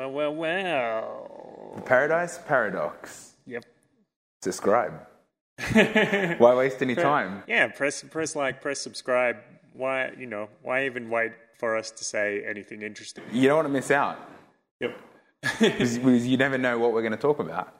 Well, well, well. Paradise Paradox. Yep. Subscribe. Why waste any time? Yeah, press press like, press subscribe. Why you know why even wait for us to say anything interesting? You don't want to miss out Yep. because because you never know what we're going to talk about.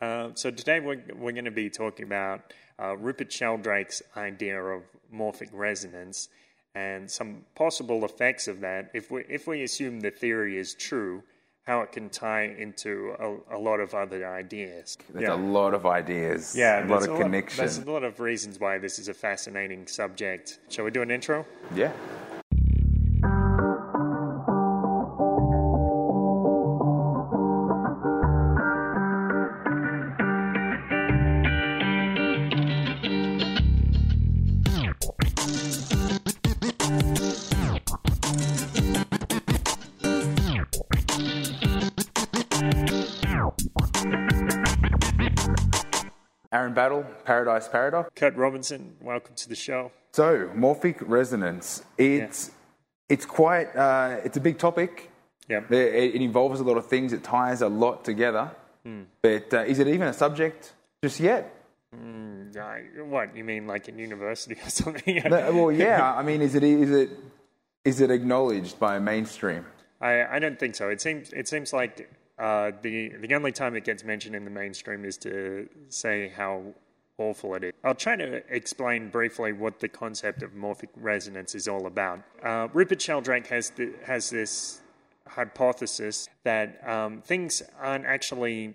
Uh, so today we're we're going to be talking about uh, Rupert Sheldrake's idea of morphic resonance and some possible effects of that. If we if we assume the theory is true, how it can tie into a, a lot of other ideas. There's a lot of ideas, Yeah, a lot of connections. there's a lot of reasons why this is a fascinating subject. Shall we do an intro? yeah. Battle, Paradise Paradox. Kurt Robinson, welcome to the show. So, morphic resonance. It's it's quite uh, it's a big topic. Yeah. It, it involves a lot of things. It ties a lot together. Hmm. But uh, is it even a subject just yet? Uh, what you mean, like in university or something? No, well, yeah. I mean, is it is it is it acknowledged by mainstream? I, I don't think so. It seems it seems like uh, the the only time it gets mentioned in the mainstream is to say how awful it is. I'll try to explain briefly what the concept of morphic resonance is all about. Uh, Rupert Sheldrake has the, has this hypothesis that um, things aren't actually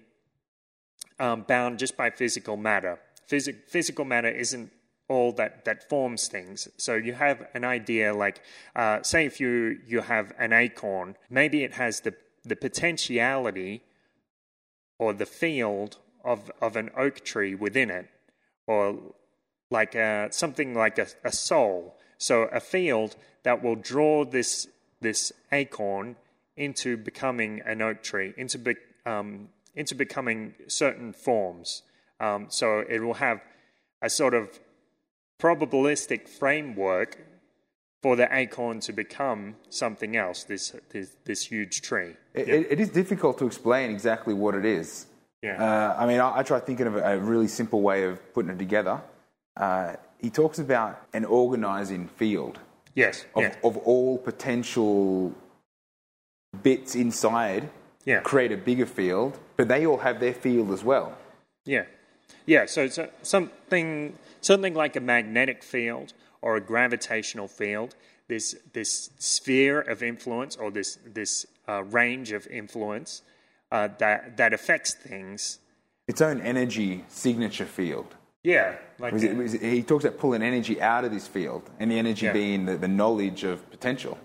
um, bound just by physical matter. Physi- physical matter isn't all that, that forms things. So you have an idea like, uh, say, if you, you have an acorn, maybe it has the, the potentiality or the field of, of an oak tree within it, or like a, something like a, a soul. So a field that will draw this, this acorn into becoming an oak tree, into, be, um, into becoming certain forms. Um, so it will have a sort of probabilistic framework for the acorn to become something else, this, this, this huge tree. It, it, it is difficult to explain exactly what it is. Yeah. Uh, I mean, I, I try thinking of a, a really simple way of putting it together. Uh, he talks about an organizing field yes. of, yeah. of all potential bits inside Yeah. create a bigger field, but they all have their field as well. Yeah, yeah. So, so something something like a magnetic field or a gravitational field. This this sphere of influence or this this uh, range of influence uh, that that affects things. Its own energy signature field. Yeah, like Was it- was it- he talks about pulling energy out of this field, and the energy Yeah. being the, the knowledge of potential.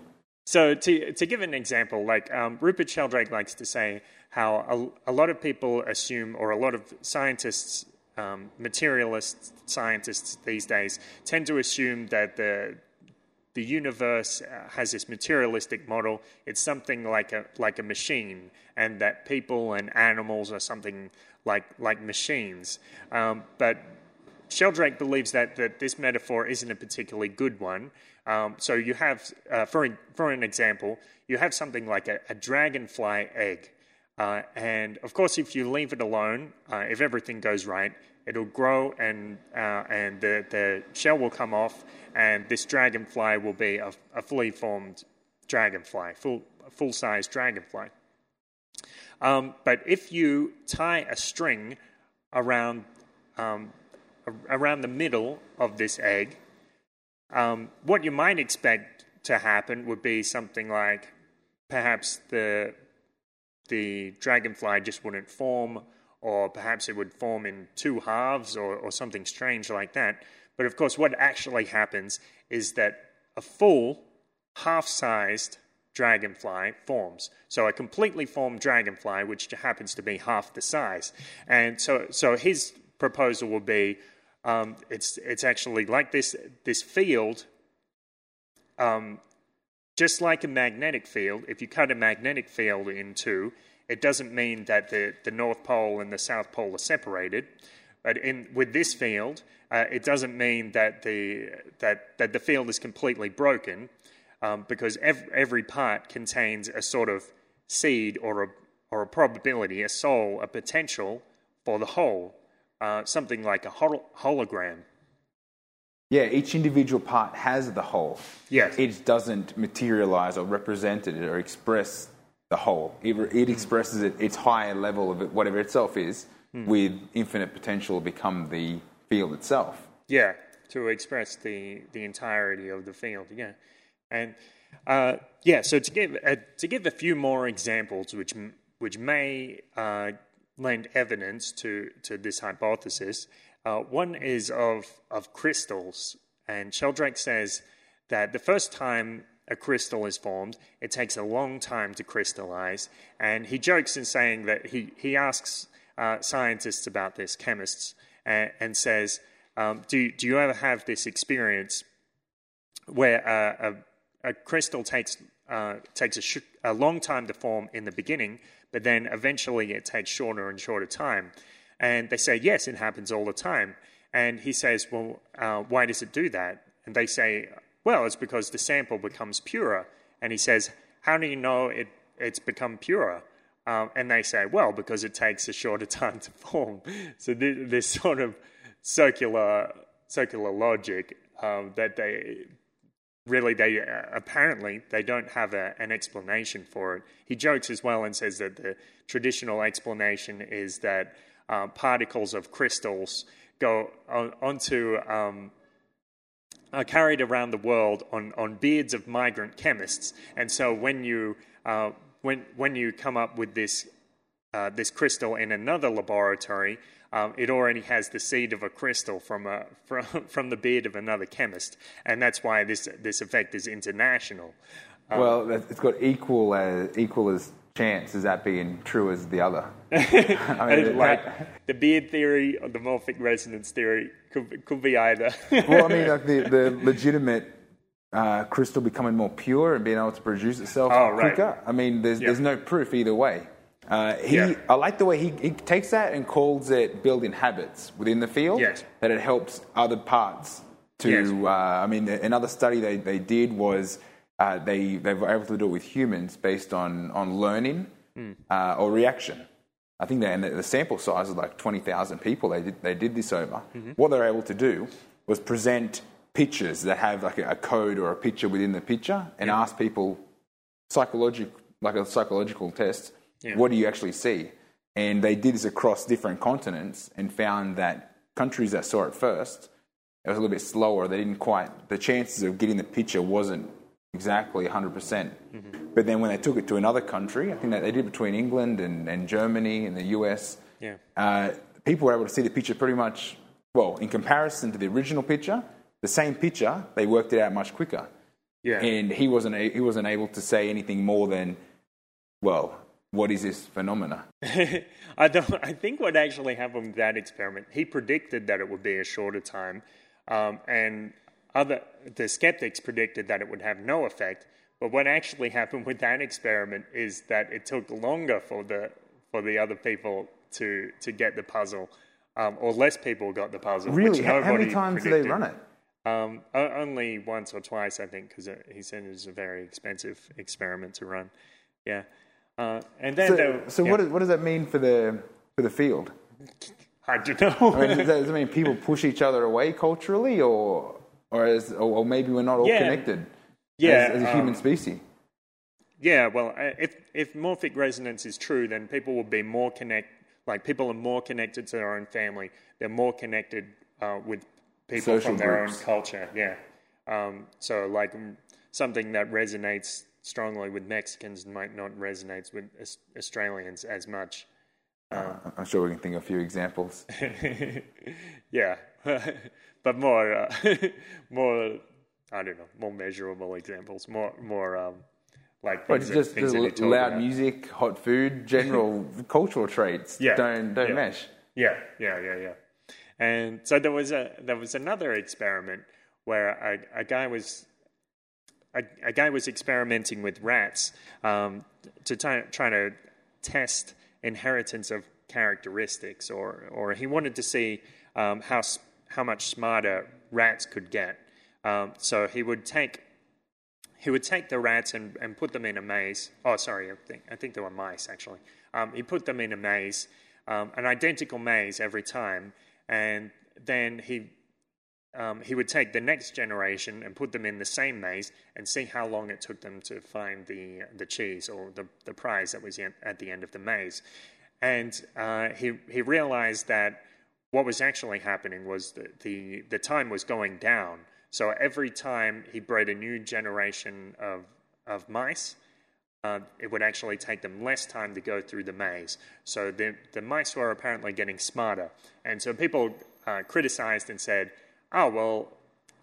So to to give an example, like um, Rupert Sheldrake likes to say how a, a lot of people assume, or a lot of scientists, um, materialist scientists these days, tend to assume that the the universe uh, has this materialistic model. It's something like a like a machine, and that people and animals are something like like machines. Um, but Sheldrake believes that, that this metaphor isn't a particularly good one. Um, so you have, uh, for, for an example, you have something like a, a dragonfly egg. Uh, and of course, if you leave it alone, uh, if everything goes right, it'll grow and, uh, and the, the shell will come off, and this dragonfly will be a, a fully formed dragonfly, full, full size dragonfly. Um, but if you tie a string around um, around the middle of this egg, um, what you might expect to happen would be something like perhaps the the dragonfly just wouldn't form, or perhaps it would form in two halves, or, or something strange like that. But of course, what actually happens is that a full half-sized dragonfly forms. So a completely formed dragonfly, which happens to be half the size. And so, so his proposal would be, um, it's it's actually like this this field. Um, just like a magnetic field, if you cut a magnetic field in two, it doesn't mean that the, the North Pole and the South Pole are separated. But in, with this field, uh, it doesn't mean that the, that, that the field is completely broken um, because ev- every part contains a sort of seed or a, or a probability, a soul, a potential for the whole, uh, something like a hol- hologram. Yeah, each individual part has the whole. Yes. It doesn't materialize or represent it or express the whole. It, it expresses it, its higher level of it, whatever itself is, with infinite potential to become the field itself. Yeah, to express the, the entirety of the field. Yeah, and uh, yeah. So to give uh, to give a few more examples, which which may uh, lend evidence to to this hypothesis. Uh, one is of of crystals, and Sheldrake says that the first time a crystal is formed, it takes a long time to crystallize, and he jokes in saying that he he asks uh, scientists about this, chemists, and, and says, um, do, do you ever have this experience where uh, a, a crystal takes, uh, takes a, sh- a long time to form in the beginning, but then eventually it takes shorter and shorter time? And they say, yes, it happens all the time. And he says, well, uh, why does it do that? And they say, well, it's because the sample becomes purer. And he says, how do you know it, it's become purer? Um, and they say, well, because it takes a shorter time to form. So this, this sort of circular circular logic um, that they really they uh, apparently they don't have a, an explanation for it. He jokes as well and says that the traditional explanation is that uh, particles of crystals go on, onto um, are carried around the world on, on beards of migrant chemists, and so when you uh, when when you come up with this uh, this crystal in another laboratory, um, it already has the seed of a crystal from a from, from the beard of another chemist, and that's why this this effect is international. Um, well, it's got equal as equal as chance is that being true as the other. I mean, like the beard theory or the morphic resonance theory could could be either. well, I mean, like the, the legitimate uh, crystal becoming more pure and being able to produce itself Oh, right. quicker. I mean, there's Yeah. there's no proof either way. Uh, he, Yeah. I like the way he, he takes that and calls it building habits within the field. Yes. That it helps other parts to. Yes. Uh, I mean, another study they, they did was uh, they they were able to do it with humans based on on learning Hmm. uh, or reaction. I think they, and the sample size is like 20,000 people they did, they did this over. Mm-hmm. What they were able to do was present pictures that have like a, a code or a picture within the picture and ask people psychologic, like a psychological test, Yeah. what do you actually see? And they did this across different continents and found that countries that saw it first, it was a little bit slower. They didn't quite, the chances of getting the picture wasn't exactly 100%. percent Mm-hmm. But then when they took it to another country, I think that they did between England and, and Germany and the US, Yeah. uh, people were able to see the picture pretty much, well, in comparison to the original picture, the same picture, they worked it out much quicker. yeah. And he wasn't, a, he wasn't able to say anything more than, well, what is this phenomena? I don't. I think what actually happened with that experiment, he predicted that it would be a shorter time, um, and other the skeptics predicted that it would have no effect. But what actually happened with that experiment is that it took longer for the for the other people to to get the puzzle, um, or less people got the puzzle. Really? How, how many times do they run it? Um, only once or twice, I think, because he said it was a very expensive experiment to run. Yeah, uh, and then So, there- so yeah. what, does, what does that mean for the, for the field? I don't know. I mean, does that, does that mean people push each other away culturally, or or, is, or, or maybe we're not all Yeah. connected Yeah, as, as a human um, species? Yeah, well, uh, if if morphic resonance is true, then people will be more connect. Like people are more connected to their own family. They're more connected uh, with people Social from their groups. own culture. Yeah. Um, so like something that resonates strongly with Mexicans might not resonate with Australians as much. I'm sure we can think of a few examples. Yeah, but more uh, more I don't know more measurable examples. More more um, like But things that- just, just loud about. music, hot food, general cultural traits Yeah. don't don't Yeah. mesh. Yeah, yeah, yeah, yeah. And so there was a there was another experiment where a, a guy was a, a guy was experimenting with rats um, to try, try to test inheritance of characteristics, or or he wanted to see um, how how much smarter rats could get. Um, so he would take he would take the rats and, and put them in a maze. Oh, sorry, I think, I think they were mice actually. Um, he put them in a maze, um, an identical maze every time, and then he um, he would take the next generation and put them in the same maze and see how long it took them to find the the cheese or the, the prize that was at the end of the maze. And uh, he he realized that what was actually happening was that the the time was going down. So every time he bred a new generation of of mice, uh, it would actually take them less time to go through the maze. So the, the mice were apparently getting smarter. And so people uh, criticized and said, oh, well,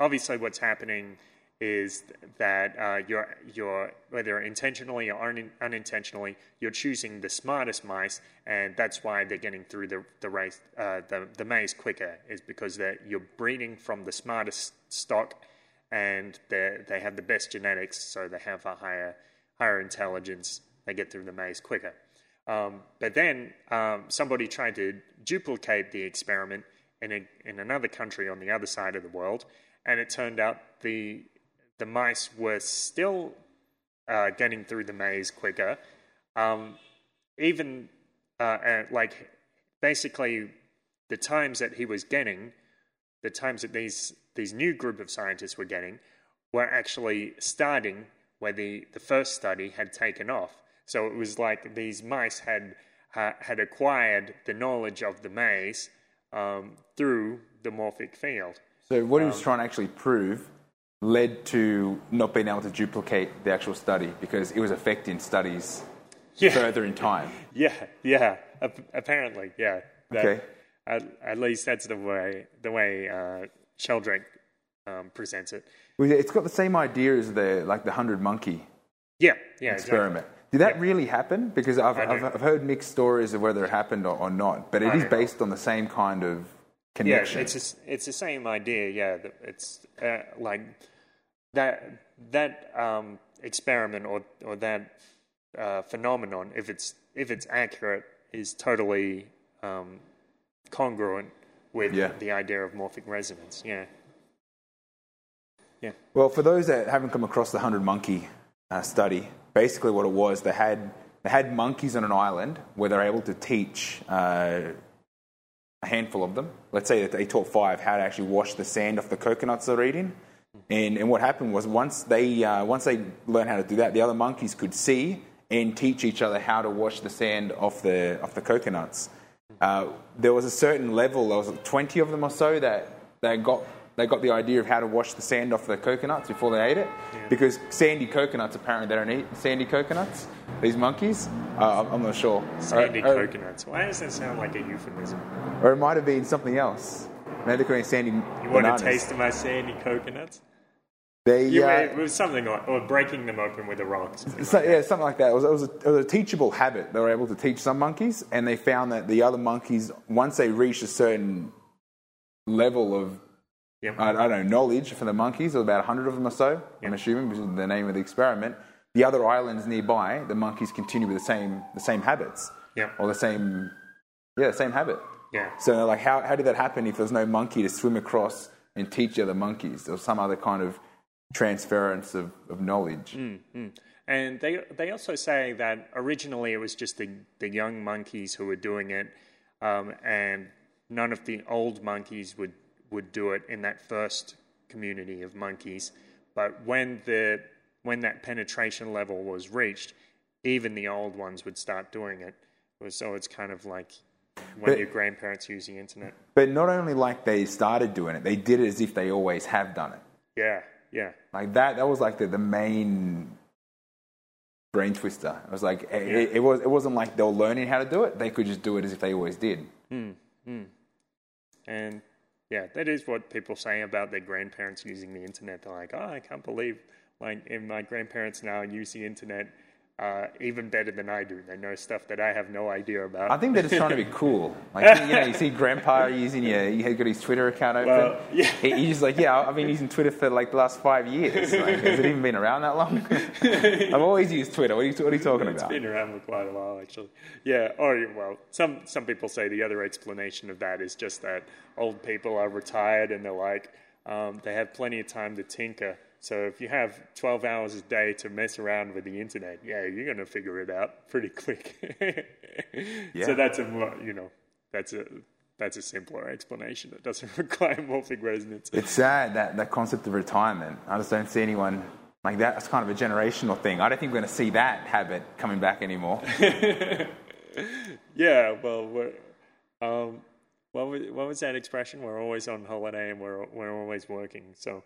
obviously what's happening is that uh, you're, you're, whether intentionally or un- unintentionally, you're choosing the smartest mice, and that's why they're getting through the, the, race, uh, the, the maze quicker, is because you're breeding from the smartest stock, and they have the best genetics, so they have a higher, higher intelligence, they get through the maze quicker. Um, but then um, somebody tried to duplicate the experiment in, a, in another country on the other side of the world, and it turned out the the mice were still uh, getting through the maze quicker. Um, even uh, like basically the times that he was getting, the times that these these new group of scientists were getting, were actually starting where the, the first study had taken off. So it was like these mice had uh, had acquired the knowledge of the maze um, through the morphic field. So what he was um, trying to actually prove led to not being able to duplicate the actual study because it was affecting studies yeah. further in time. Yeah, yeah. apparently, yeah. That, okay. At, at, least that's the way the way uh, Sheldrake um, presents it. Well, it's got the same idea as the like the hundred monkey. Yeah, yeah. Experiment. Exactly. Did that yeah. really happen? Because I've, I've, I've, heard mixed stories of whether it happened or, or not, but it is based on the same kind of connection. Yeah, it's it's the same idea. Yeah, it's uh, like that that um, experiment or or that uh, phenomenon, if it's if it's accurate, is totally um, congruent with yeah. the idea of morphic resonance. Yeah. Yeah. Well, for those that haven't come across the hundred monkey uh, study, basically what it was, they had they had monkeys on an island where they're able to teach uh, a handful of them. Let's say that they taught five how to actually wash the sand off the coconuts they're eating. And, and what happened was once they, uh, once they learned how to do that, the other monkeys could see and teach each other how to wash the sand off the, off the coconuts. Uh, there was a certain level, there was 20 of them or so that they got, they got the idea of how to wash the sand off the coconuts before they ate it. Yeah. Because sandy coconuts, apparently, they don't eat sandy coconuts, these monkeys. Uh, I'm not sure. Sandy or, coconuts. Why does that sound like a euphemism? Or it might have been something else. Maybe they're sandy. You bananas. want a taste of my sandy coconuts? They, you, uh, it was something like, or breaking them open with a rock. Something so, like yeah, something like that. It was, it, was a, it was, a, teachable habit. They were able to teach some monkeys, and they found that the other monkeys, once they reached a certain level of, yep. I, I, don't know, knowledge for the monkeys, there was about 100 of them or so, yep. I'm assuming, which is the name of the experiment. The other islands nearby, the monkeys continue with the same, the same habits. Yep. Or the same, yeah, the same habit. Yeah. So, like, how, how did that happen if there's no monkey to swim across and teach other monkeys? or some other kind of transference of, of knowledge. Mm-hmm. And they they also say that originally it was just the, the young monkeys who were doing it, um, and none of the old monkeys would, would do it in that first community of monkeys. But when the when that penetration level was reached, even the old ones would start doing it. So it's kind of like when but, your grandparents use the internet. But not only like they started doing it, they did it as if they always have done it. Yeah, yeah. Like that, that was like the, the main brain twister. It was like, it, yeah. it, it, was, it wasn't like they were learning how to do it. They could just do it as if they always did. Mm, mm. And yeah, that is what people say about their grandparents using the internet. They're like, oh, I can't believe like my grandparents now use the internet uh, even better than I do. They know stuff that I have no idea about. I think they're just trying to be cool. Like you know, you see Grandpa using your, he got his Twitter account open. Well, yeah. He, he's like, yeah, I've been using Twitter for like the last five years. Like, has it even been around that long? I've always used Twitter. What are you, what are you talking it's about? It's been around for quite a while, actually. Yeah. Or well, some some people say the other explanation of that is just that old people are retired and they're like, um, they have plenty of time to tinker So if you have 12 hours a day to mess around with the internet, yeah, you're going to figure it out pretty quick. Yeah. So that's a you know, that's a that's a simpler explanation. It doesn't require morphic resonance. It's sad that that concept of retirement. I just don't see anyone like that. It's kind of a generational thing. I don't think we're going to see that habit coming back anymore. Yeah, well, we're, um, what was what was that expression? We're always on holiday and we're we're always working. So,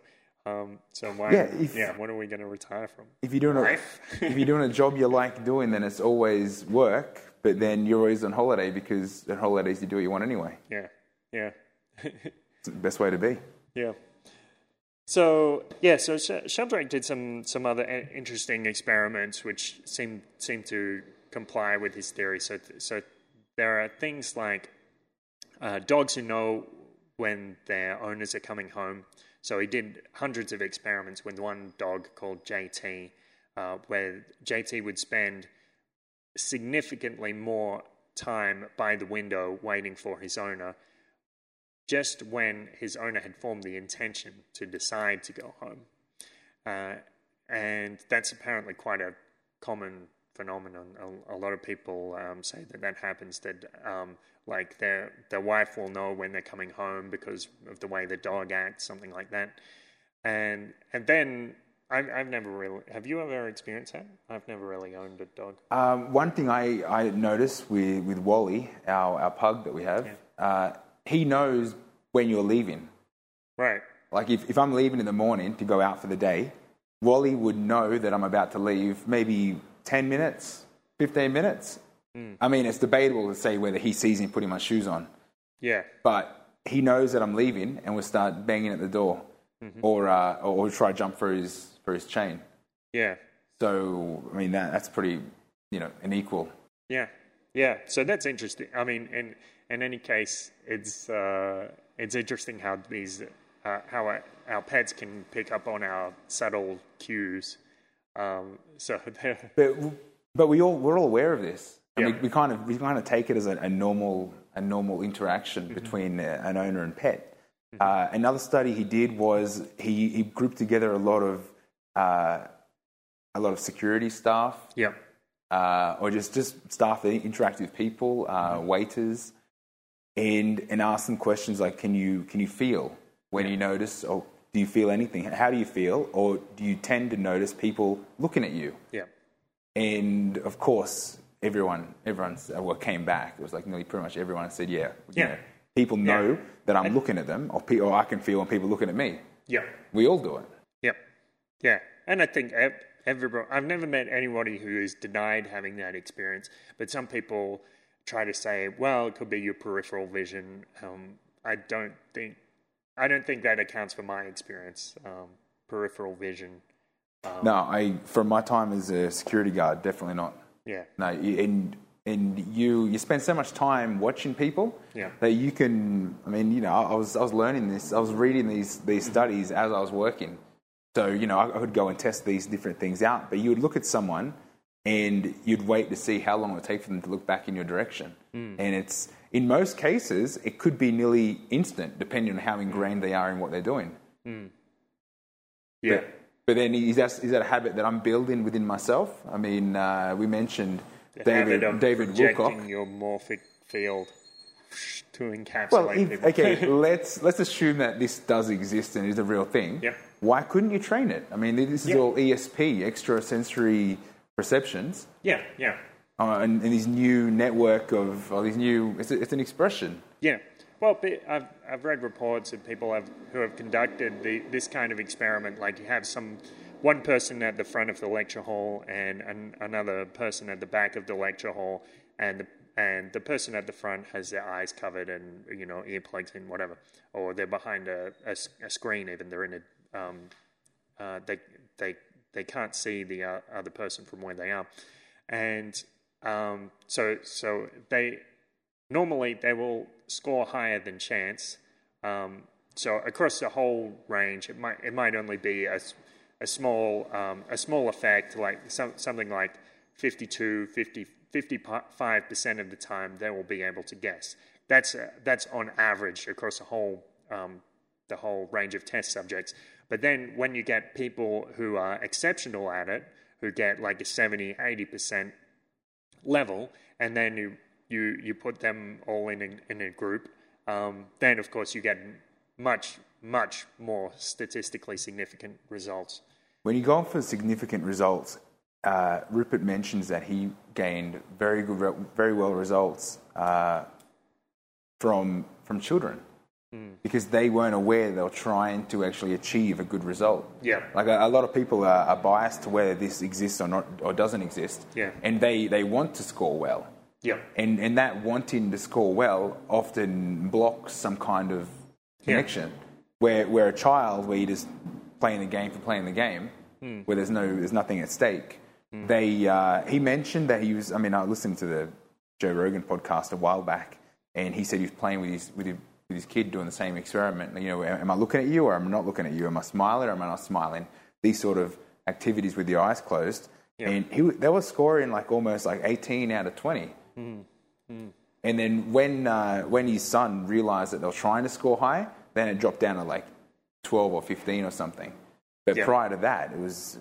um, so why? Yeah, if- yeah. What are we going to retire from? if you're doing a, if you're doing a job you like doing, then it's always work. But then you're always on holiday because on holidays you do what you want anyway. Yeah, yeah, It's the best way to be. yeah. So yeah, so Sh- Sheldrake did some some other interesting experiments which seem seem to comply with his theory. So so there are things like uh, dogs who know when their owners are coming home. So he did hundreds of experiments with one dog called Jaytee, uh, where Jaytee would spend significantly more time by the window waiting for his owner just when his owner had formed the intention to decide to go home. Uh, and that's apparently quite a common phenomenon. A, a lot of people um, say that that happens, that um, like their, their wife will know when they're coming home because of the way the dog acts, something like that. And, and then I've, I've never really, have you ever experienced that? I've never really owned a dog. Um, one thing I, I noticed with, with Wally, our, our pug that we have, uh, he knows when you're leaving. Right. Like if, if I'm leaving in the morning to go out for the day, Wally would know that I'm about to leave maybe 10 minutes, 15 minutes. I mean, it's debatable to say whether he sees me putting my shoes on, Yeah. but he knows that I'm leaving and will start banging at the door or, uh, or try to jump for his, for his chain. Yeah. So, I mean, that, that's pretty, you know, an equal. Yeah, yeah. So that's interesting. I mean, in in any case, it's uh, it's interesting how these uh, how our, our pets can pick up on our subtle cues. Um, so But, but we all, we're all aware of this. And Yeah. we, we, kind of, we kind of take it as a, a normal, a normal interaction between uh, an owner and pet. Uh, another study he did was he, he grouped together a lot of, uh, a lot of security staff yeah, uh, or just, just staff that interact with people, uh, waiters, and, and ask them questions like, can you, can you feel when you notice, or do you feel anything? How do you feel? Or do you tend to notice people looking at you? yeah, And of course, everyone, everyone uh, well, came back. It was like nearly pretty much everyone said, yeah, you Yeah. know, people know Yeah. that I'm looking at them, or, pe- or I can feel when people looking at me. yeah, We all do it. yeah, yeah. And I think ev- everybody. I've never met anybody who has denied having that experience, but some people try to say, "Well, it could be your peripheral vision." Um, I don't think. I don't think that accounts for my experience. Um, peripheral vision. No, I from my time as a security guard, definitely not. Yeah. No, and and you you spend so much time watching people Yeah. that you can. I mean, you know, I, was I was learning this. I was reading these these mm-hmm. studies as I was working. So you know, I, I could go and test these different things out. But you would look at someone, and you'd wait to see how long it would take for them to look back in your direction. Mm. And it's in most cases, it could be nearly instant, depending on how ingrained they are in what they're doing. Mm. Yeah. But, but then is that, is that a habit that I'm building within myself? I mean, uh, we mentioned The David, habit David Wilcock. your morphic field to encapsulate Well, if, okay, let's let's assume that this does exist and is a real thing. Yep. Why couldn't you train it? I mean, this is Yeah. all ESP, extrasensory perceptions, yeah, yeah, uh, and, and this new network of, or these new. It's, a, it's an expression. yeah. Well, I've I've read reports of people have, who have conducted the, this kind of experiment. Like you have some one person at the front of the lecture hall and an, another person at the back of the lecture hall, and the and the person at the front has their eyes covered and you know earplugs in, whatever, or they're behind a a screen. Even they're in a um, uh, they they they can't see the uh, other person from where they are, and um, so so they normally they will score higher than chance. Um, so across the whole range, it might it might only be a, a small um, a small effect, like some, something like 52, 50, 55 percent of the time they will be able to guess. That's uh, that's on average across the whole um, the whole range of test subjects. But then when you get people who are exceptional at it, who get like a 70, 80% level, and then you, you, you put them all in a, in a group, um, then of course you get much, much more statistically significant results. When you go for significant results, uh, Rupert mentions that he gained very good, very well results uh, from from children mm. because they weren't aware they were trying to actually achieve a good result. Yeah, like a, a lot of people are, are, biased to whether this exists or not or doesn't exist. Yeah, and they they want to score well. Yeah, and and that wanting to score well often blocks some kind of connection. Yeah. Where where a child where you're just playing the game for playing the game, mm. where there's no there's nothing at stake Mm. They uh, he mentioned that he was. I mean, I listened to the Joe Rogan podcast a while back, and he said he was playing with his with his, with his kid doing the same experiment. You know, am I looking at you or am I not looking at you? Am I smiling or am I not smiling? These sort of activities with your eyes closed, yep. and he they were scoring like almost like 18 out of 20. Mm. Mm. And then when uh, when his son realized that they were trying to score high, then it dropped down to like 12 or 15 or something. But yep. prior to that, it was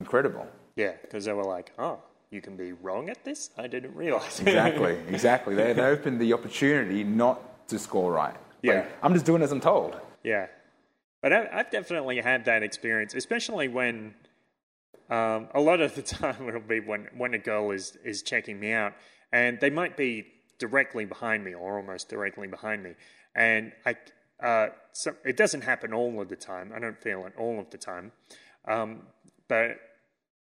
incredible. Yeah, because they were like, oh, you can be wrong at this? I didn't realize. exactly, exactly. They, they opened the opportunity not to score right. Yeah. Like, I'm just doing as I'm told. Yeah. But I, have definitely had that experience, especially when um, a lot of the time it'll be when, when a girl is, is checking me out and they might be directly behind me or almost directly behind me. And I, uh, so it doesn't happen all of the time. I don't feel it all of the time. Um, but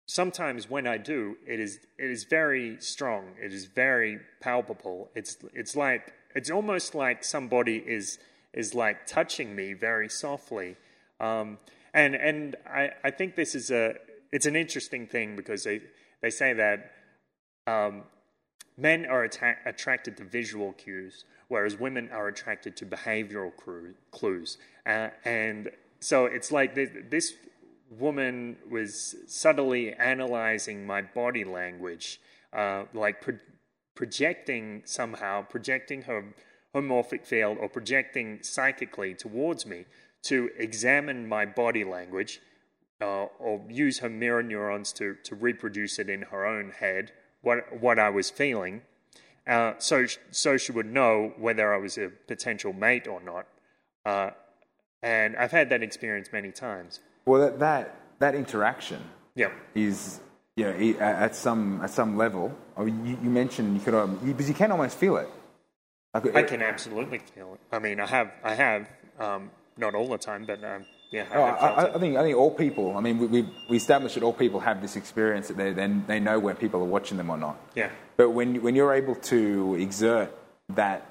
sometimes when I do, it is it is very strong. It is very palpable. It's it's like it's almost like somebody is is like touching me very softly. Um, and and I, I think this is a it's an interesting thing because they they say that um, men are atta- attracted to visual cues, whereas women are attracted to behavioral clues. Uh, and so it's like this, this woman was subtly analyzing my body language, uh, like pro- projecting somehow, projecting her homomorphic field or projecting psychically towards me to examine my body language uh, or use her mirror neurons to, to reproduce it in her own head, what, what I was feeling. Uh, so, so she would know whether I was a potential mate or not. Uh, and I've had that experience many times. Well, that that, that interaction yeah, is you know, at some at some level. I mean, you, you, mentioned you could um, because you can almost feel it. Like, I can absolutely feel it. I mean, I have I have um, not all the time, but um, yeah. I, oh, I, I, think I think all people. I mean, we we, we established that all people have this experience that they then they know when people are watching them or not. Yeah. But when when you're able to exert that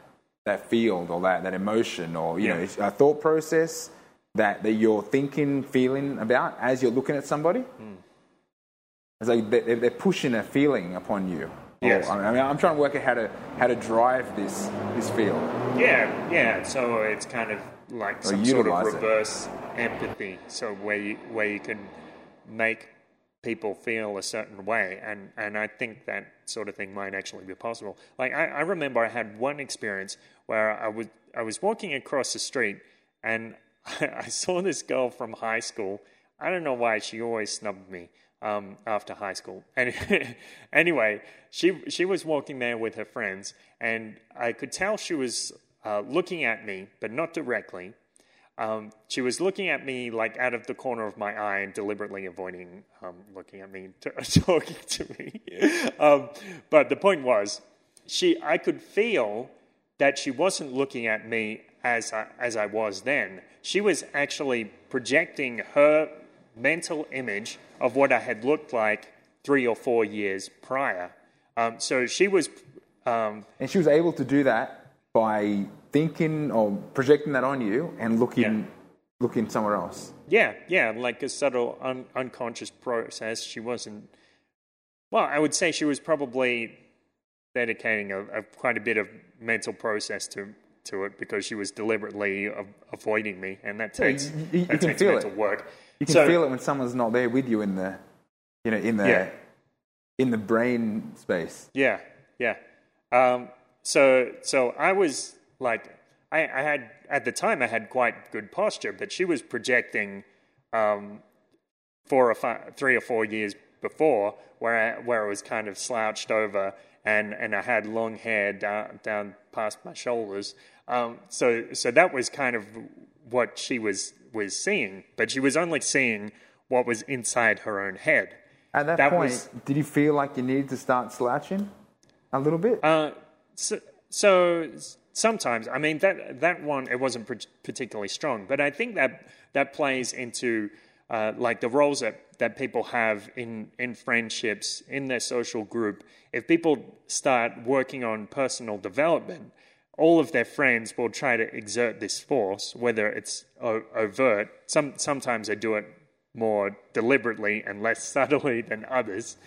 that field or that, that emotion or you yeah. know a thought process that, that you're thinking, feeling about as you're looking at somebody. Mm. It's like they're, they're pushing a feeling upon you. Yes. I mean, I'm trying to work out how to how to drive this this field. Yeah, yeah. So it's kind of like some sort of reverse it. empathy. So where you where you can make people feel a certain way, and and I think that sort of thing might actually be possible. Like I, I remember I had one experience where I was I was walking across the street and I saw this girl from high school. I don't know why she always snubbed me um, after high school. And anyway, she she was walking there with her friends, and I could tell she was uh, looking at me, but not directly. Um, she was looking at me like out of the corner of my eye and deliberately avoiding um, looking at me, t- talking to me. Um, but the point was, she I could feel that she wasn't looking at me as I, as I was then. She was actually projecting her mental image of what I had looked like three or four years prior. Um, so she was. Um, and she was able to do that by thinking or projecting that on you and looking. Yeah. Looking somewhere else. Yeah, yeah, like a subtle un- unconscious process. She wasn't. Well, I would say she was probably dedicating a, a, quite a bit of mental process to to it because she was deliberately avoiding me, and that takes yeah, you, you, that takes mental it. work. You can so, feel it when someone's not there with you in the, you know, in the yeah. in the brain space. Yeah, yeah. Um, so so I was like I, I had at the time I had quite good posture, but she was projecting um, four or five, three or four years before, where I, where I was kind of slouched over and, and I had long hair down down past my shoulders. Um, so so that was kind of what she was was seeing, but she was only seeing what was inside her own head. At that, That point, was- did you feel like you needed to start slouching a little bit? Uh, so, so sometimes, I mean that that one it wasn't particularly strong, but I think that that plays into uh, like the roles that, that people have in in friendships in their social group. If people start working on personal development, all of their friends will try to exert this force, whether it's o- overt. Some sometimes they do it more deliberately and less subtly than others.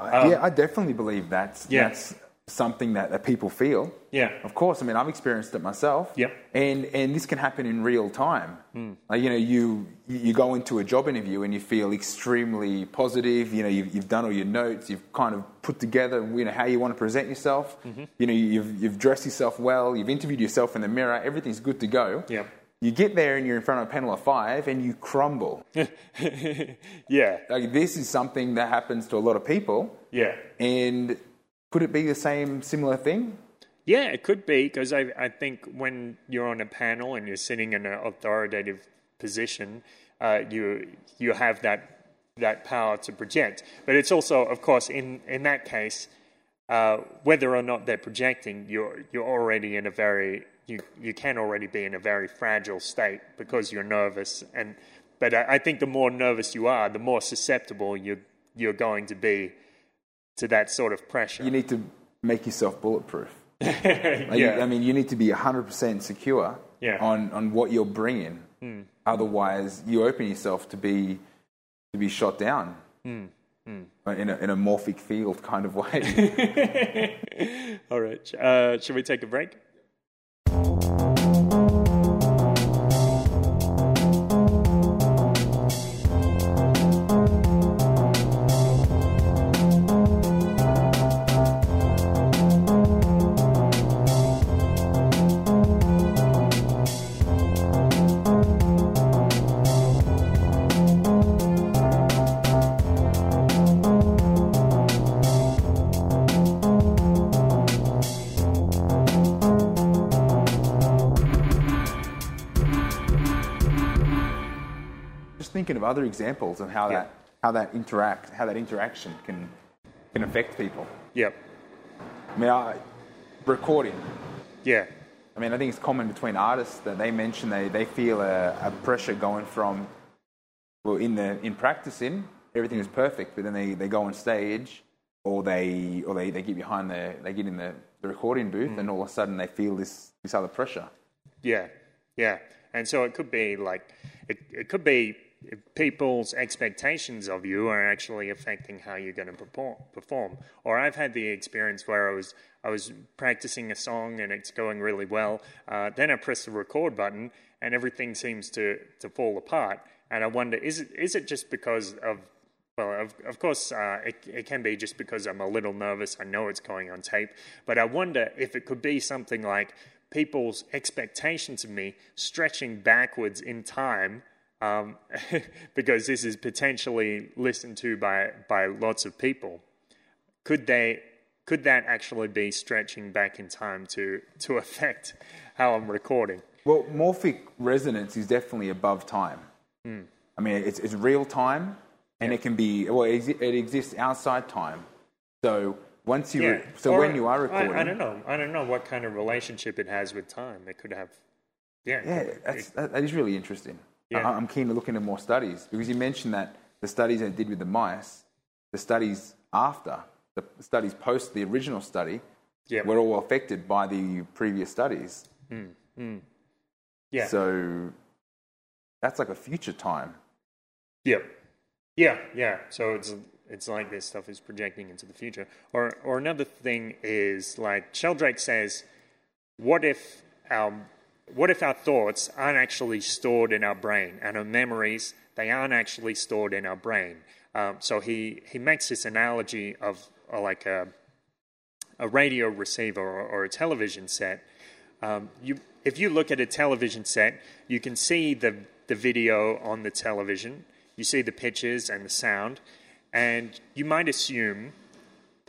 yeah, I definitely believe that's Um, Yeah. that's something that, that people feel. Yeah. Of course, I mean I've experienced it myself. Yeah. And and this can happen in real time. Hmm. Like you know, you you go into a job interview and you feel extremely positive. You know, you've, you've done all your notes. You've kind of put together you know how you want to present yourself. Mm-hmm. You know, you've you've dressed yourself well. You've interviewed yourself in the mirror. Everything's good to go. Yep. You get there and you're in front of a panel of five and you crumble. yeah, like this is something that happens to a lot of people. yeah. And could it be the same similar thing? Yeah, it could be because I, I think when you're on a panel and you're sitting in an authoritative position, uh, you you have that that power to project. But it's also, of course, in in that case, uh, whether or not they're projecting, you're you're already in a very you you can already be in a very fragile state because you're nervous. And but I, I think the more nervous you are, the more susceptible you you're going to be to that sort of pressure. You need to make yourself bulletproof. Like, yeah. I mean, you need to be 100% secure Yeah. on, on what you're bringing. Hmm. Otherwise, you open yourself to be to be shot down hmm. Hmm. in, a, in a morphic field kind of way. All right. Uh, should we take a break? Of other examples of how Yeah. that how that interact how that interaction can can affect people. Yep. I mean, I, recording. Yeah. I mean, I think it's common between artists that they mention they, they feel a, a pressure going from, well, in the in practicing, everything is perfect, but then they, they go on stage or they or they, they get behind the they get in the, the recording booth mm. and all of a sudden they feel this this other pressure. Yeah. Yeah. And so it could be like, it, it could be people's expectations of you are actually affecting how you're going to perform. Or I've had the experience where I was I was practicing a song and it's going really well. Uh, then I press the record button and everything seems to, to fall apart. And I wonder, is it is it just because of well, of, of course, uh, it, it can be just because I'm a little nervous. I know it's going on tape. But I wonder if it could be something like people's expectations of me stretching backwards in time um, because this is potentially listened to by, by lots of people. Could they? Could that actually be stretching back in time to, to affect how I'm recording? Well, morphic resonance is definitely above time. I mean, it's, it's real time, and it can be well, it, it exists outside time. So once you, re- so Or when you are recording, I, don't know. I don't know what kind of relationship it has with time. It could have. Yeah. Yeah, that's, that, that is really interesting. Yeah. I, I'm keen to look into more studies because you mentioned that the studies they did with the mice, the studies after, the studies post the original study, Yeah. were all affected by the previous studies. Hmm, hmm. yeah. So that's like a future time. Yep. Yeah, yeah. So it's it's like this stuff is projecting into the future. Or or another thing is like Sheldrake says, what if our what if our thoughts aren't actually stored in our brain and our memories they aren't actually stored in our brain? Um, so he he makes this analogy of uh, like a a radio receiver or, or a television set. Um, you, if you look at a television set, you can see the, the video on the television, you see the pictures and the sound, and you might assume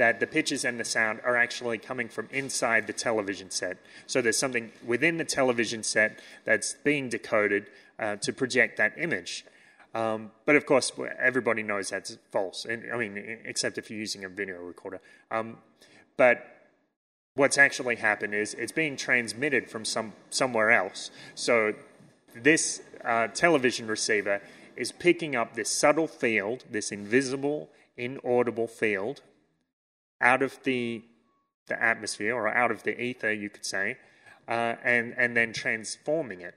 that the pictures and the sound are actually coming from inside the television set. So there's something within the television set that's being decoded uh, to project that image. Um, but of course, everybody knows that's false. I mean, except if you're using a video recorder. Um, but what's actually happened is it's being transmitted from some somewhere else. So this uh, television receiver is picking up this subtle field, this invisible, inaudible field, out of the the atmosphere or out of the ether, you could say, uh, and and then transforming it.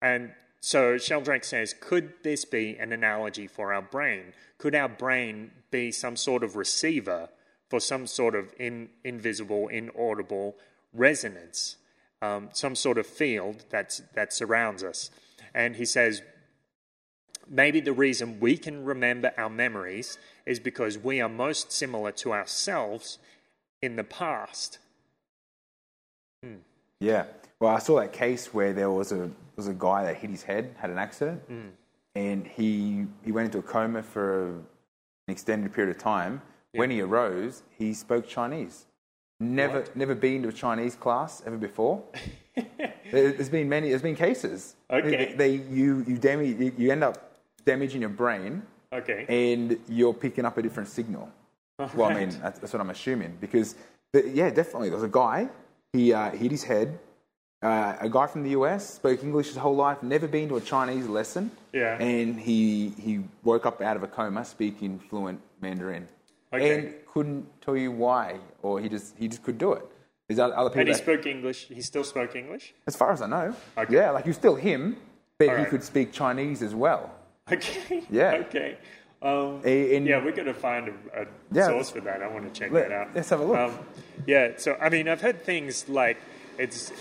And so Sheldrake says, could this be an analogy for our brain? Could our brain be some sort of receiver for some sort of in, invisible, inaudible resonance, um, some sort of field that's, that surrounds us? And he says, maybe the reason we can remember our memories is because we are most similar to ourselves in the past. Hmm. Yeah. Well, I saw that case where there was a was a guy that hit his head, had an accident, mm. and he he went into a coma for an extended period of time. Yeah. When he arose, he spoke Chinese. Never what? never been to a Chinese class ever before. there's been many. There's been cases. Okay. They, they you you damage you end up damaging your brain. Okay. And you're picking up a different signal. Well, I mean that's, that's, what I'm assuming because yeah, definitely. There was a guy. He uh, hit his head uh, a guy from the US spoke English his whole life, never been to a Chinese lesson. Yeah. And he, he woke up out of a coma speaking fluent Mandarin. Okay. And couldn't tell you why, or he just, he just could do it. There's other people and he that, spoke English. He still spoke English? As far as I know. Okay. Yeah, like he was still him, but All he right. could speak Chinese as well. Okay. Yeah. Okay. Um, and, yeah, we're going to find a, a yeah, source for that. I want to check let, that out. Let's have a look. Um, yeah, so I mean, I've heard things like it's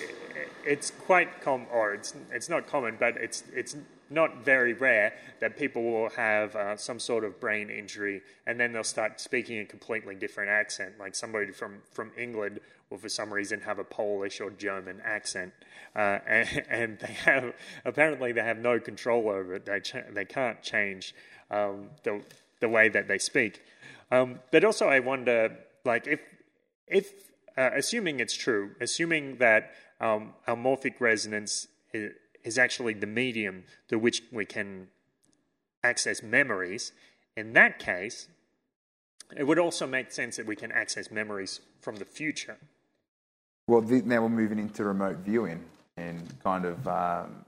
it's quite common, or it's it's not common, but it's it's not very rare that people will have uh, some sort of brain injury and then they'll start speaking a completely different accent. Like somebody from, from England will, for some reason, have a Polish or German accent, uh, and, and, they have apparently they have no control over it. They they can't change um, the the way that they speak. Um, but also, I wonder, like if if uh, assuming it's true, assuming that um, our morphic resonance is, actually the medium through which we can access memories. In that case, it would also make sense that we can access memories from the future. Well, now we're moving into remote viewing and kind of. Um,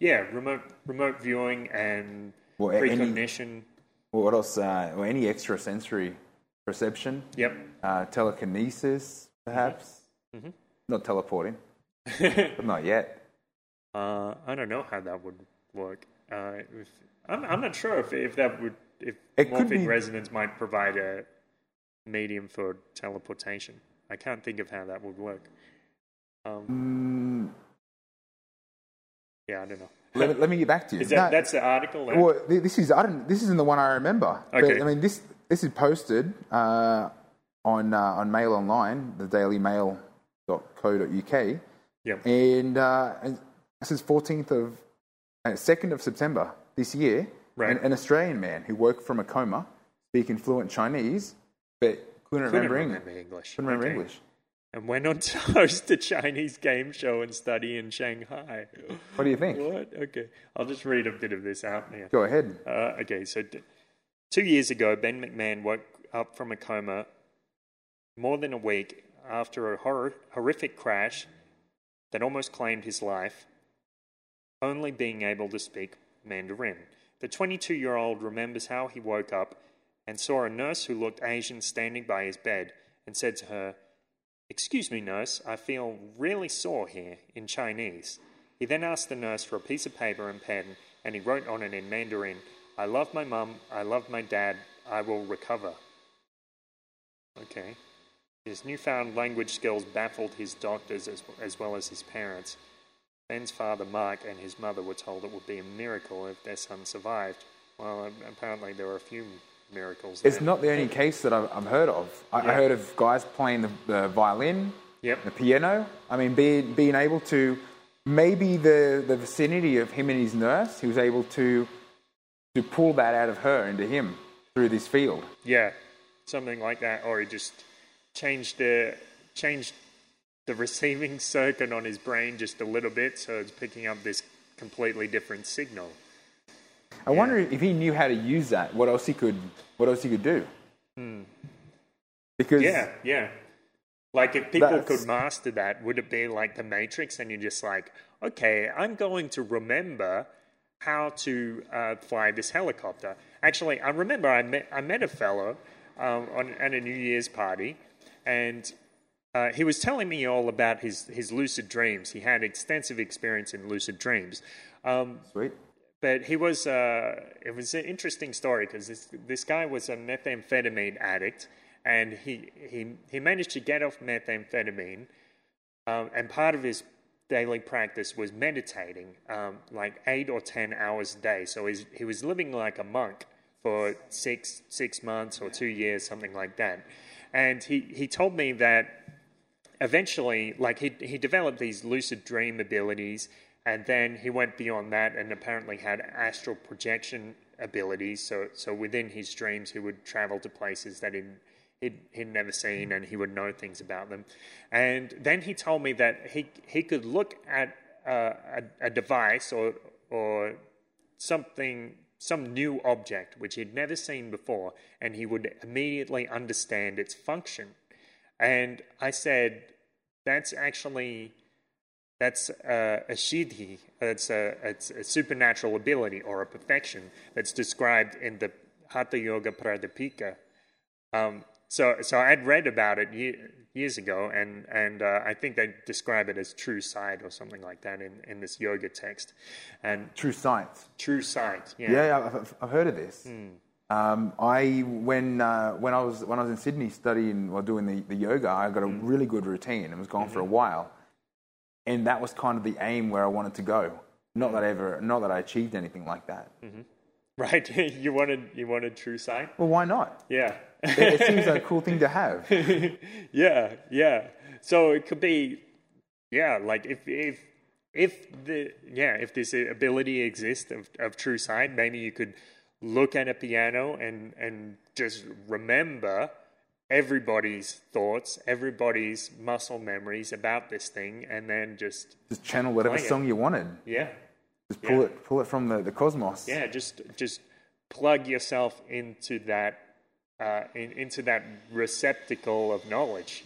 yeah, remote remote viewing and well, precognition. Any, well, what else? Uh, well, any extrasensory perception. Yep. Uh, telekinesis, perhaps. Mm-hmm. Not teleporting. but not yet. Uh, I don't know how that would work. Uh, if, I'm, I'm not sure if, if that would if it morphic be... resonance might provide a medium for teleportation. I can't think of how that would work. Um, mm. Yeah, I don't know. Let, let, me get back to you. Is that, no, that's the article. Well, this is I don't. This isn't the one I remember. Okay. But, I mean, this this is posted uh, on uh, on Mail Online, the Daily Mail.co.uk. Yep. And, uh, and this is 14th of, uh, 2nd of September this year. Right. An, an, Australian man who woke from a coma, speaking fluent Chinese, but couldn't, couldn't remember, remember English. Couldn't remember okay. English. And went on to host a Chinese game show and study in Shanghai. What do you think? What? Okay. I'll just read a bit of this out now. Go ahead. Uh, okay, so d- two years ago, Ben McMahon woke up from a coma more than a week after a hor- horrific crash that almost claimed his life, only being able to speak Mandarin. The 22 year old remembers how he woke up and saw a nurse who looked Asian standing by his bed and said to her, Excuse me, nurse, I feel really sore here, in Chinese. He then asked the nurse for a piece of paper and pen, and he wrote on it in Mandarin, I love my mum, I love my dad, I will recover. Okay. His newfound language skills baffled his doctors as, as well as his parents. Ben's father, Mark, and his mother were told it would be a miracle if their son survived. Well, apparently there were a few miracles. It's not the only case that I've, I've heard of. I, yeah. I, heard of guys playing the, the, violin, Yep. the piano. I mean, being being able to maybe the the vicinity of him and his nurse, he was able to to pull that out of her into him through this field. Yeah, something like that, or he just changed the changed the receiving circuit on his brain just a little bit, so it's picking up this completely different signal. I wonder if he knew how to use that. What else he could what else he could do? Because Yeah, yeah. Like if people That's- could master that, would it be like the Matrix? And you're just like, okay, I'm going to remember how to uh, fly this helicopter. Actually, I remember I met I met a fellow um, on at a New Year's party, and uh, he was telling me all about his his lucid dreams. He had extensive experience in lucid dreams. Um, sweet. but he was uh, it was an interesting story because this this guy was a methamphetamine addict and he he he managed to get off methamphetamine um, and part of his daily practice was meditating um, like eight or ten hours a day so he's, he was living like a monk for six six months or two years something like that and he he told me that eventually, like he he developed these lucid dream abilities, and then he went beyond that and apparently had astral projection abilities. So so within his dreams, he would travel to places that he'd he'd, he'd never seen, and he would know things about them. And then he told me that he he could look at uh, a, a device or or something some new object which he'd never seen before and he would immediately understand its function and I said, that's actually that's uh, a siddhi. that's a, it's a supernatural ability or a perfection that's described in the Hatha Yoga Pradipika. Um, so, so I'd read about it ye- years ago, and and uh, I think they describe it as true sight or something like that in, in this yoga text. And True science. true sight, yeah, Yeah, I've, I've heard of this. Hmm. Um, I when uh, when I was when I was in Sydney studying or doing the, the yoga, I got a Hmm. really good routine and was going for a Mm-hmm. while, and that was kind of the aim where I wanted to go. Not that I ever, not that I achieved anything like that. right. you wanted you wanted true sight, Well, why not? yeah. It, it seems like a cool thing to have. yeah, yeah. So it could be, yeah, like if if if the yeah if this ability exists of, of true sight, maybe you could look at a piano and and just remember everybody's thoughts, everybody's muscle memories about this thing, and then just Just channel whatever Play it. song you wanted. yeah, Just pull Yeah. it, pull it from the, the cosmos. yeah, just just plug yourself into that uh, in, into that receptacle of knowledge.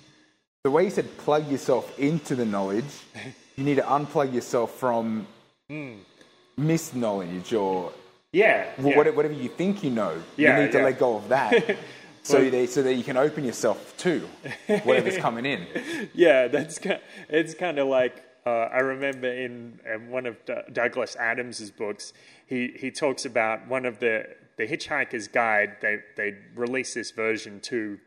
The way you said plug yourself into the knowledge, you need to unplug yourself from Hmm. misknowledge or Yeah, Well, yeah. whatever, you think you know, Yeah, you need to yeah. let go of that, so that so that you can open yourself to whatever's coming in. yeah, that's ki- it's kind of like uh, I remember in, in one of D- Douglas Adams's books, he he talks about one of the the Hitchhiker's Guide. They they released this version two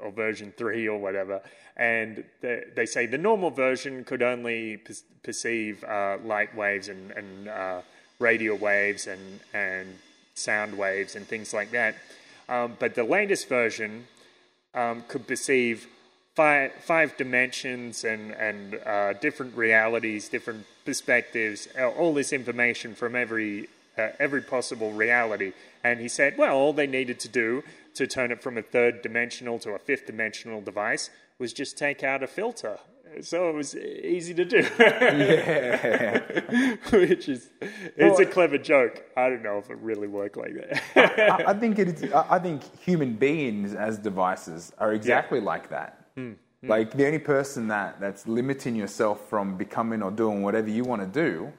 or version three or whatever, and they, they say the normal version could only per- perceive uh, light waves and and uh, radio waves and and sound waves and things like that. Um, but the latest version um, could perceive five, five dimensions and, and uh, different realities, different perspectives, uh, all this information from every, uh, every possible reality. And he said, well, all they needed to do to turn it from a third dimensional to a fifth dimensional device was just take out a filter. So it was easy to do. Which is, it's a clever joke. I don't know if it really worked like that. I, I think it is. I think human beings as devices are exactly like that. Hmm. Like the only person that that's limiting yourself from becoming or doing whatever you want to do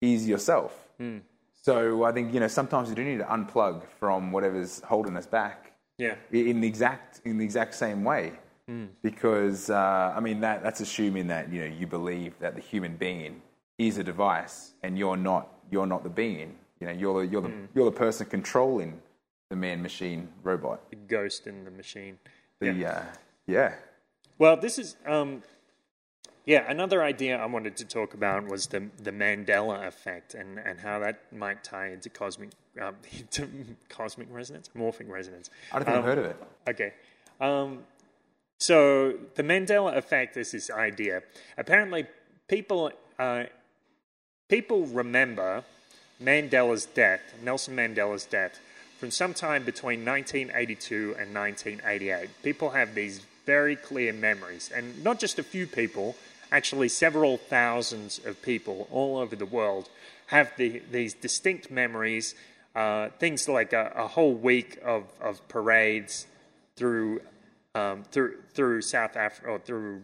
is yourself. Hmm. So I think you know sometimes you do need to unplug from whatever's holding us back. yeah. in the exact in the exact same way. Because uh, I mean that that's assuming that you know you believe that the human being is a device and you're not you're not the being. You know you're the, you're the you're the person controlling the man machine robot. The ghost in the machine. The uh, yeah. Well, this is um, yeah. Another idea I wanted to talk about was the the Mandela effect and, and how that might tie into cosmic um, to cosmic resonance, morphic resonance. I don't think I've heard of it. Okay. Um, So the Mandela effect is this idea. Apparently, people uh, people remember Mandela's death, Nelson Mandela's death, from sometime between 1982 and 1988. People have these very clear memories, and not just a few people, actually several thousands of people all over the world have the, these distinct memories. Uh, things like a, a, whole week of, of parades through um, through through South Africa or through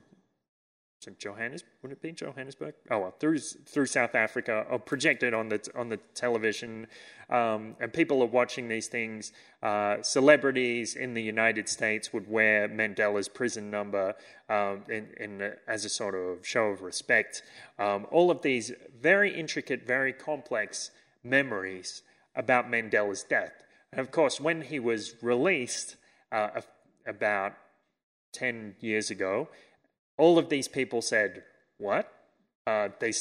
so Johannesburg, would it be Johannesburg? Oh well, through through South Africa, or projected on the on the television, um, and people are watching these things. Uh, celebrities in the United States would wear Mandela's prison number um, in, in as a sort of show of respect. Um, all of these very intricate, very complex memories about Mandela's death, and of course, when he was released uh, about ten years ago all of these people said, What? Uh, they,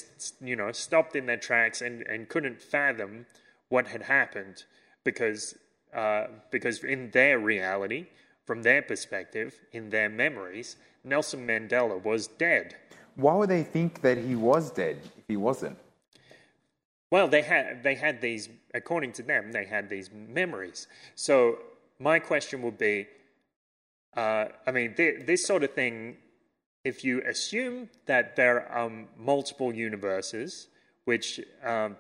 you know, stopped in their tracks and, and couldn't fathom what had happened because, uh, because in their reality, from their perspective, in their memories, Nelson Mandela was dead. Why would they think that he was dead if he wasn't? Well, they had they had these, according to them, they had these memories. So my question would be, uh, I mean, th- this sort of thing if you assume that there are multiple universes, which um,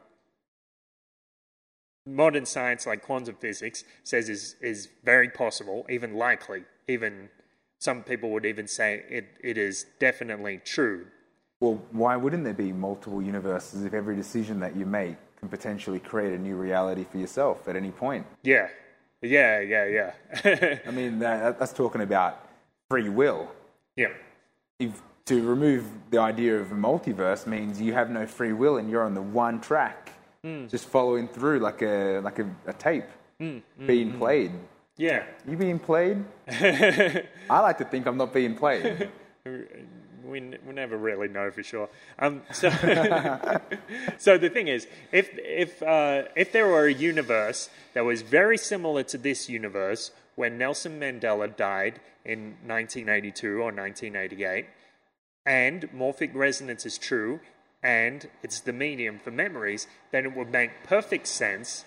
modern science like quantum physics says is, is very possible, even likely, even some people would even say it, it is definitely true. Well, why wouldn't there be multiple universes if every decision that you make can potentially create a new reality for yourself at any point? Yeah, yeah, yeah, yeah. I mean, that, that's talking about free will. Yeah if to remove the idea of a multiverse means you have no free will and you're on the one track, mm. just following through like a like a, a tape mm, mm, being played. Yeah, you being played? I like to think I'm not being played. we, we never really know for sure. Um, so, so the thing is, if if uh, if there were a universe that was very similar to this universe, when Nelson Mandela died in 1982 or 1988, and morphic resonance is true, and it's the medium for memories, then it would make perfect sense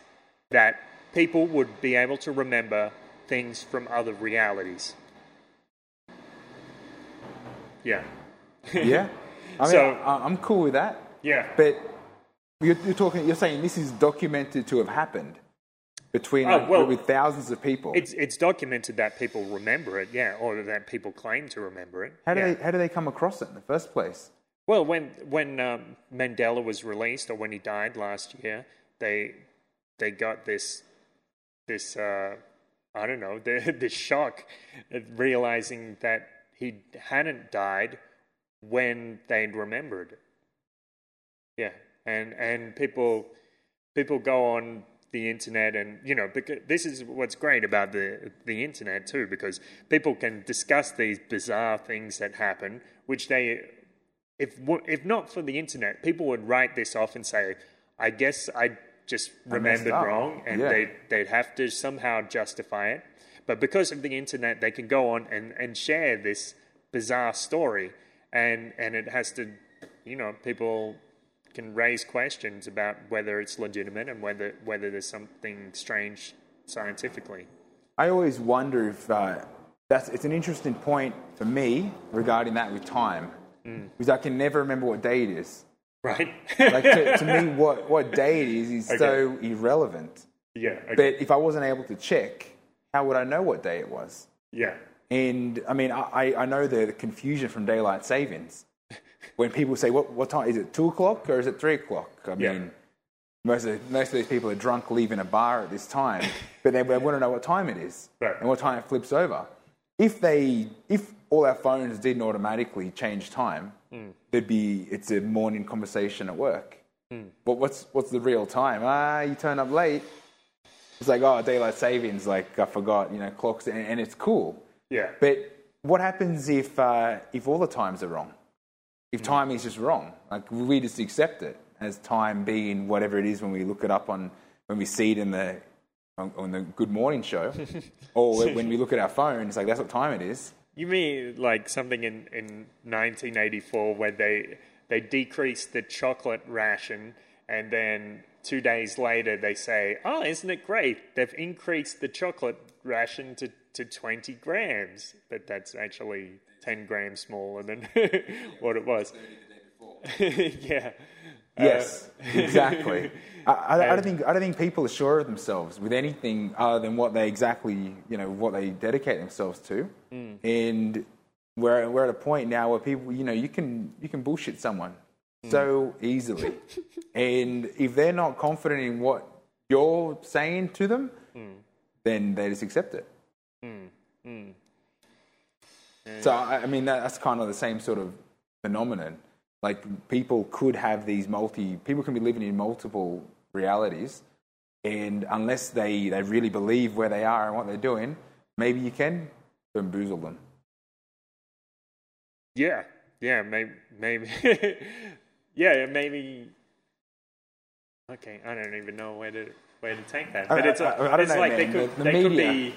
that people would be able to remember things from other realities. Yeah. yeah. I mean, so, I'm cool with that. Yeah. But you're, you're, talking, you're saying this is documented to have happened between oh, well, with thousands of people. It's it's documented that people remember it, yeah, or that people claim to remember it. How do yeah. they how do they come across it in the first place? Well, when when um, Mandela was released or when he died last year, they they got this this uh, I don't know the, this shock at realizing that he hadn't died when they'd remembered. Yeah, and and people people go on the internet and you know because this is what's great about the the internet too because people can discuss these bizarre things that happen which they if if not for the internet people would write this off and say i guess i just remembered wrong and yeah. they they'd have to somehow justify it but because of the internet they can go on and and share this bizarre story and and it has to you know people can raise questions about whether it's legitimate and whether whether there's something strange scientifically. I always wonder if uh, that's it's an interesting point for me regarding that with time, mm. because I can never remember what day it is. Right. like to, to, me, what what day it is is okay. so irrelevant. Yeah. Okay. But if I wasn't able to check, how would I know what day it was? Yeah. And I mean, I, I know the confusion from daylight savings when people say, what, what time? Is it 2 o'clock or is it 3 o'clock? I yeah. mean, most of, most of these people are drunk leaving a bar at this time, but they, they want to know what time it is right. and what time it flips over. If, they, if all our phones didn't automatically change time, mm. there'd be, it's a morning conversation at work. Mm. But what's, what's the real time? Ah, you turn up late. It's like, oh, daylight savings, like I forgot, you know, clocks, and, and it's cool. Yeah. But what happens if, uh, if all the times are wrong? if mm. time is just wrong. Like we just accept it as time being whatever it is when we look it up on when we see it in the on, on the Good Morning show, or when we look at our phone, it's like that's what time it is. You mean like something in, in 1984 where they they decreased the chocolate ration and then two days later they say, "Oh, isn't it great? They've increased the chocolate ration to, to 20 grams, but that's actually 10 grams smaller than what it was." yeah. Yes, Uh, exactly. I, I, I don't think I don't think people are sure of themselves with anything other than what they exactly you know what they dedicate themselves to, Mm. and we're we're at a point now where people you know you can you can bullshit someone Mm. so easily, and if they're not confident in what you're saying to them, Mm. then they just accept it. Mm, mm. So I, I mean that's kind of the same sort of phenomenon. Like people could have these multi, people can be living in multiple realities, and unless they they really believe where they are and what they're doing, maybe you can bamboozle them. Yeah, yeah, maybe, maybe, yeah, maybe. Okay, I don't even know where to where to take that, I- but it's, I- I don't it's know, like they man. could The- the they could media- be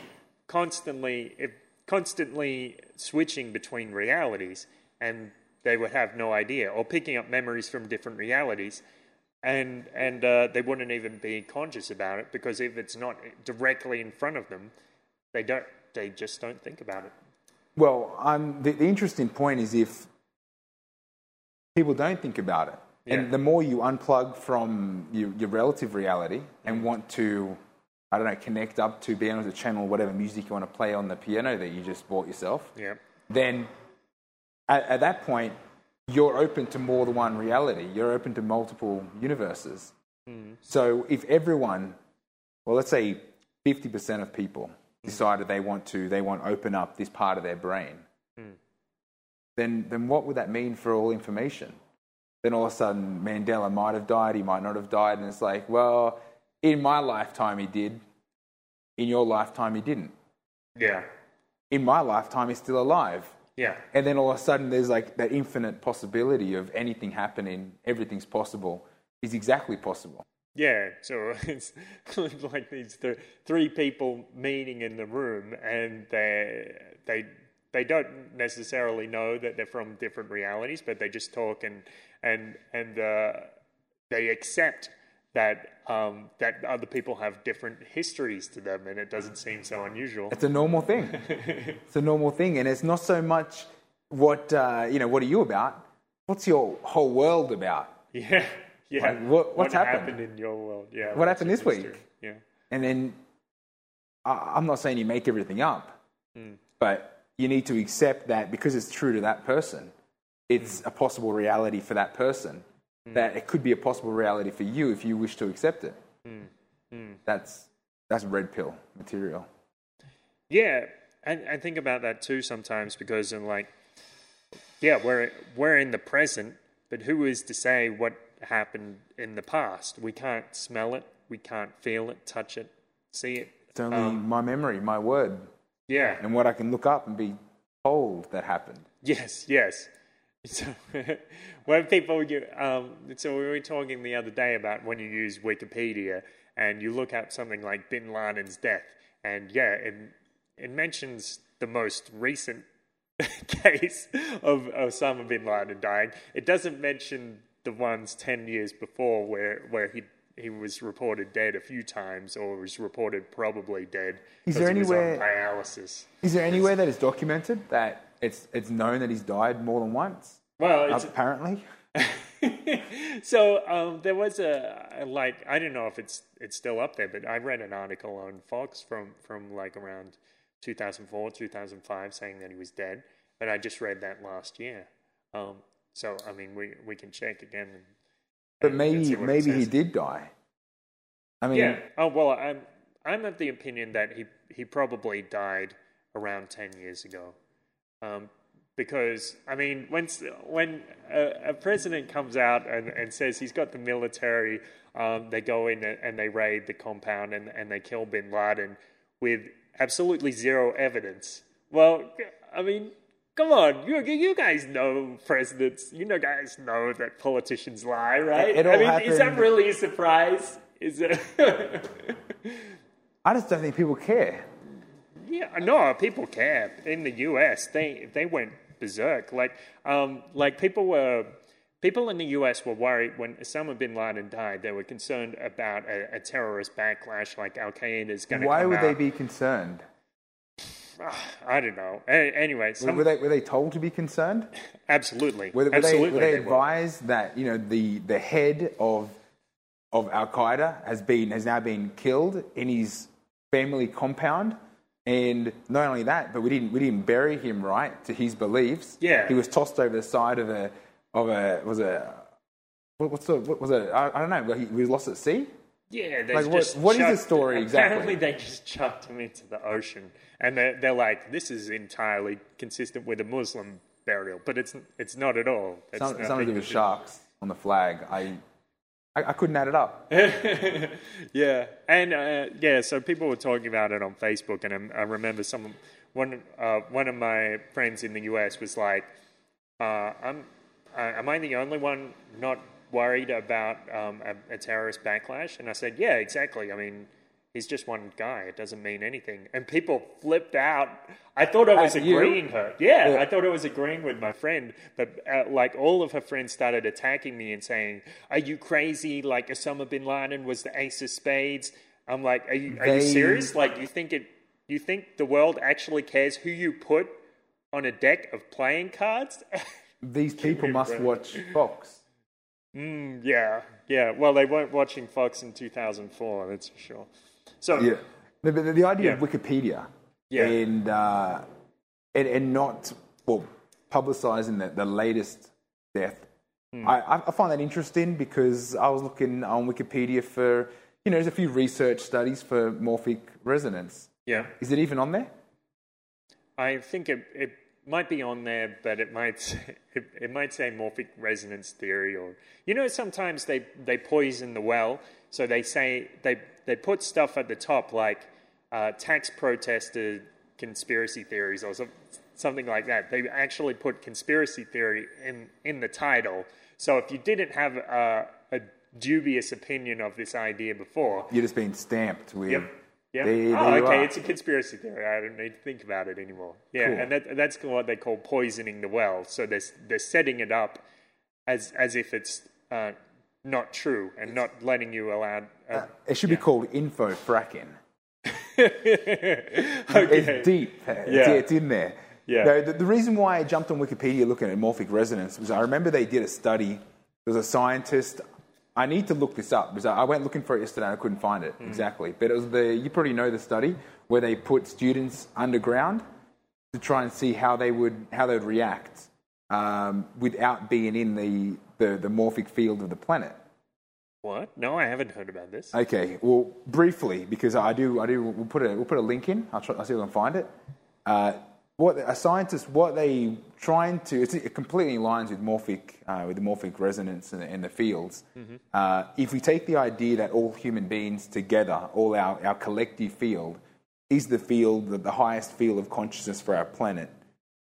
constantly if, constantly switching between realities, and they would have no idea, or picking up memories from different realities, and and uh, they wouldn't even be conscious about it because if it's not directly in front of them, they don't they just don't think about it. Well, um, the, the interesting point is if people don't think about it, Yeah. and the more you unplug from your, your relative reality and want to, I don't know, connect up to be able to channel whatever music you want to play on the piano that you just bought yourself, Yeah, then at, at that point, you're open to more than one reality. You're open to multiple universes. Hmm. So if everyone, well, let's say 50% of people hmm. decided they want to, they want to open up this part of their brain, hmm. then, then what would that mean for all information? Then all of a sudden, Mandela might have died, he might not have died, and it's like, well, in my lifetime he did, in your lifetime he didn't. yeah, In my lifetime he's still alive. yeah. And then all of a sudden, there's like that infinite possibility of anything happening, everything's possible, is exactly possible. Yeah, so it's like these th- three people meeting in the room, and they they they don't necessarily know that they're from different realities, but they just talk and and and uh, they accept that um, that other people have different histories to them, and it doesn't seem so unusual. It's a normal thing. it's a normal thing, and it's not so much what uh, you know. What are you about? What's your whole world about? Yeah, yeah. Like, what- what's happened? in your world? Yeah. What happened this week? Yeah. And then I, I'm not saying you make everything up, but you need to accept that because it's true to that person, it's a possible reality for that person. Mm. That it could be a possible reality for you if you wish to accept it. Mm. Mm. That's that's red pill material. Yeah, I, I think about that too sometimes because I'm like, yeah, we're we're in the present, but who is to say what happened in the past? We can't smell it, we can't feel it, touch it, see it. It's only um, my memory, my word, Yeah. and what I can look up and be told that happened. Yes, yes. So when people, you, um, so we were talking the other day about when you use Wikipedia and you look up something like Bin Laden's death, and yeah, it, it mentions the most recent case of Osama bin Laden dying. It doesn't mention the ones ten years before where where he he was reported dead a few times or was reported probably dead. Is there he was on anywhere- dialysis? Is there anywhere that is documented that it's it's known that he's died more than once? Well, it's, Apparently, so um, there was a, like I don't know if it's it's still up there, but I read an article on Fox from from like around 2004 2005 saying that he was dead, but I just read that last year. Um, so I mean, we we can check again. And, but and- maybe see what it maybe he did die. I mean, Yeah. Oh well, I'm I'm of the opinion that he he probably died around ten years ago, um, because I mean when when a, a president comes out and, and says he's got the military, um, they go in and, and they raid the compound and, and they kill Bin Laden with absolutely zero evidence. Well, I mean. Come on, you you guys know presidents. You know, guys know that politicians lie, right? It I mean, is that really a surprise? Is it? I just don't think people care. Yeah, no, people care. In the US, they they went berserk. Like, um, like people were people in the US were worried when Osama bin Laden died. They were concerned about a, a terrorist backlash, like Al Qaeda is going to. Why would out. they be concerned? I don't know. Anyway, some, Were they were they told to be concerned? absolutely, Were, were they, absolutely, were they they were. advised that you know the the head of of Al Qaeda has been has now been killed in his family compound, and not only that, but we didn't we didn't bury him right to his beliefs. Yeah. he was tossed over the side of a of a was a what, what's the what was it? I, I don't know. He, he was lost at sea. Yeah, they Like, what- just what is the chucked- story exactly? Apparently, they just chucked him into the ocean, and they're, they're like, "This is entirely consistent with a Muslim burial," but it's it's not at all. It's Some, something to do with sharks on the flag. I I, I couldn't add it up. yeah, and uh, yeah, so people were talking about it on Facebook, and I, I remember some one uh, one of my friends in the US was like, uh, "I'm am I the only one not worried about um, a, a terrorist backlash?" And I said, "Yeah, exactly. I mean." He's just one guy. It doesn't mean anything. And people flipped out. I thought I was At you? agreeing her. Yeah, Yeah. I thought I was agreeing with my friend. But uh, like all of her friends started attacking me and saying, "Are you crazy? Like Osama bin Laden was the ace of spades." I'm like, "Are you are you serious? Like you think it? You think the world actually cares who you put on a deck of playing cards?" These people must watch Fox. mm, yeah, yeah. Well, they weren't watching Fox in 2004. That's for sure. So Yeah. The, the, the idea of Wikipedia Yeah. and, uh, and and not well publicizing the, the latest death. Hmm. I, I I find that interesting because I was looking on Wikipedia for you know there's a few research studies for morphic resonance. yeah. Is it even on there? I think it, it might be on there, but it might say, it, it might say morphic resonance theory, or you know, sometimes they they poison the well, so they say they they put stuff at the top like uh, tax protester conspiracy theories or some, something like that. They actually put conspiracy theory in in the title, so if you didn't have a, a dubious opinion of this idea before, You're just being stamped with. Yep. Yep. There- there oh, okay. are. It's a conspiracy theory. I don't need to think about it anymore. Yeah, Cool. and that, that's what they call poisoning the well. So they're they're setting it up as as if it's uh, not true and not letting you allow. Uh, It should be called info fracking. okay. It's deep. It's, Yeah. it's in there. Yeah. No, the, the reason why I jumped on Wikipedia looking at morphic resonance was I remember they did a study. There was a scientist. I need to look this up because I went looking for it yesterday and I couldn't find it Hmm. exactly. But it was the you probably know the study where they put students underground to try and see how they would how they would react um, without being in the, the the morphic field of the planet. What? No, I haven't heard about this. Okay, well, briefly, because I do, I do. We'll put a, we'll put a link in. I'll, try, I'll see if I can find it. Uh, what a scientist, what they trying to, it completely aligns with morphic, uh, with the morphic resonance and, and the fields. Uh, if we take the idea that all human beings together, all our, our collective field, is the field, the, the highest field of consciousness for our planet,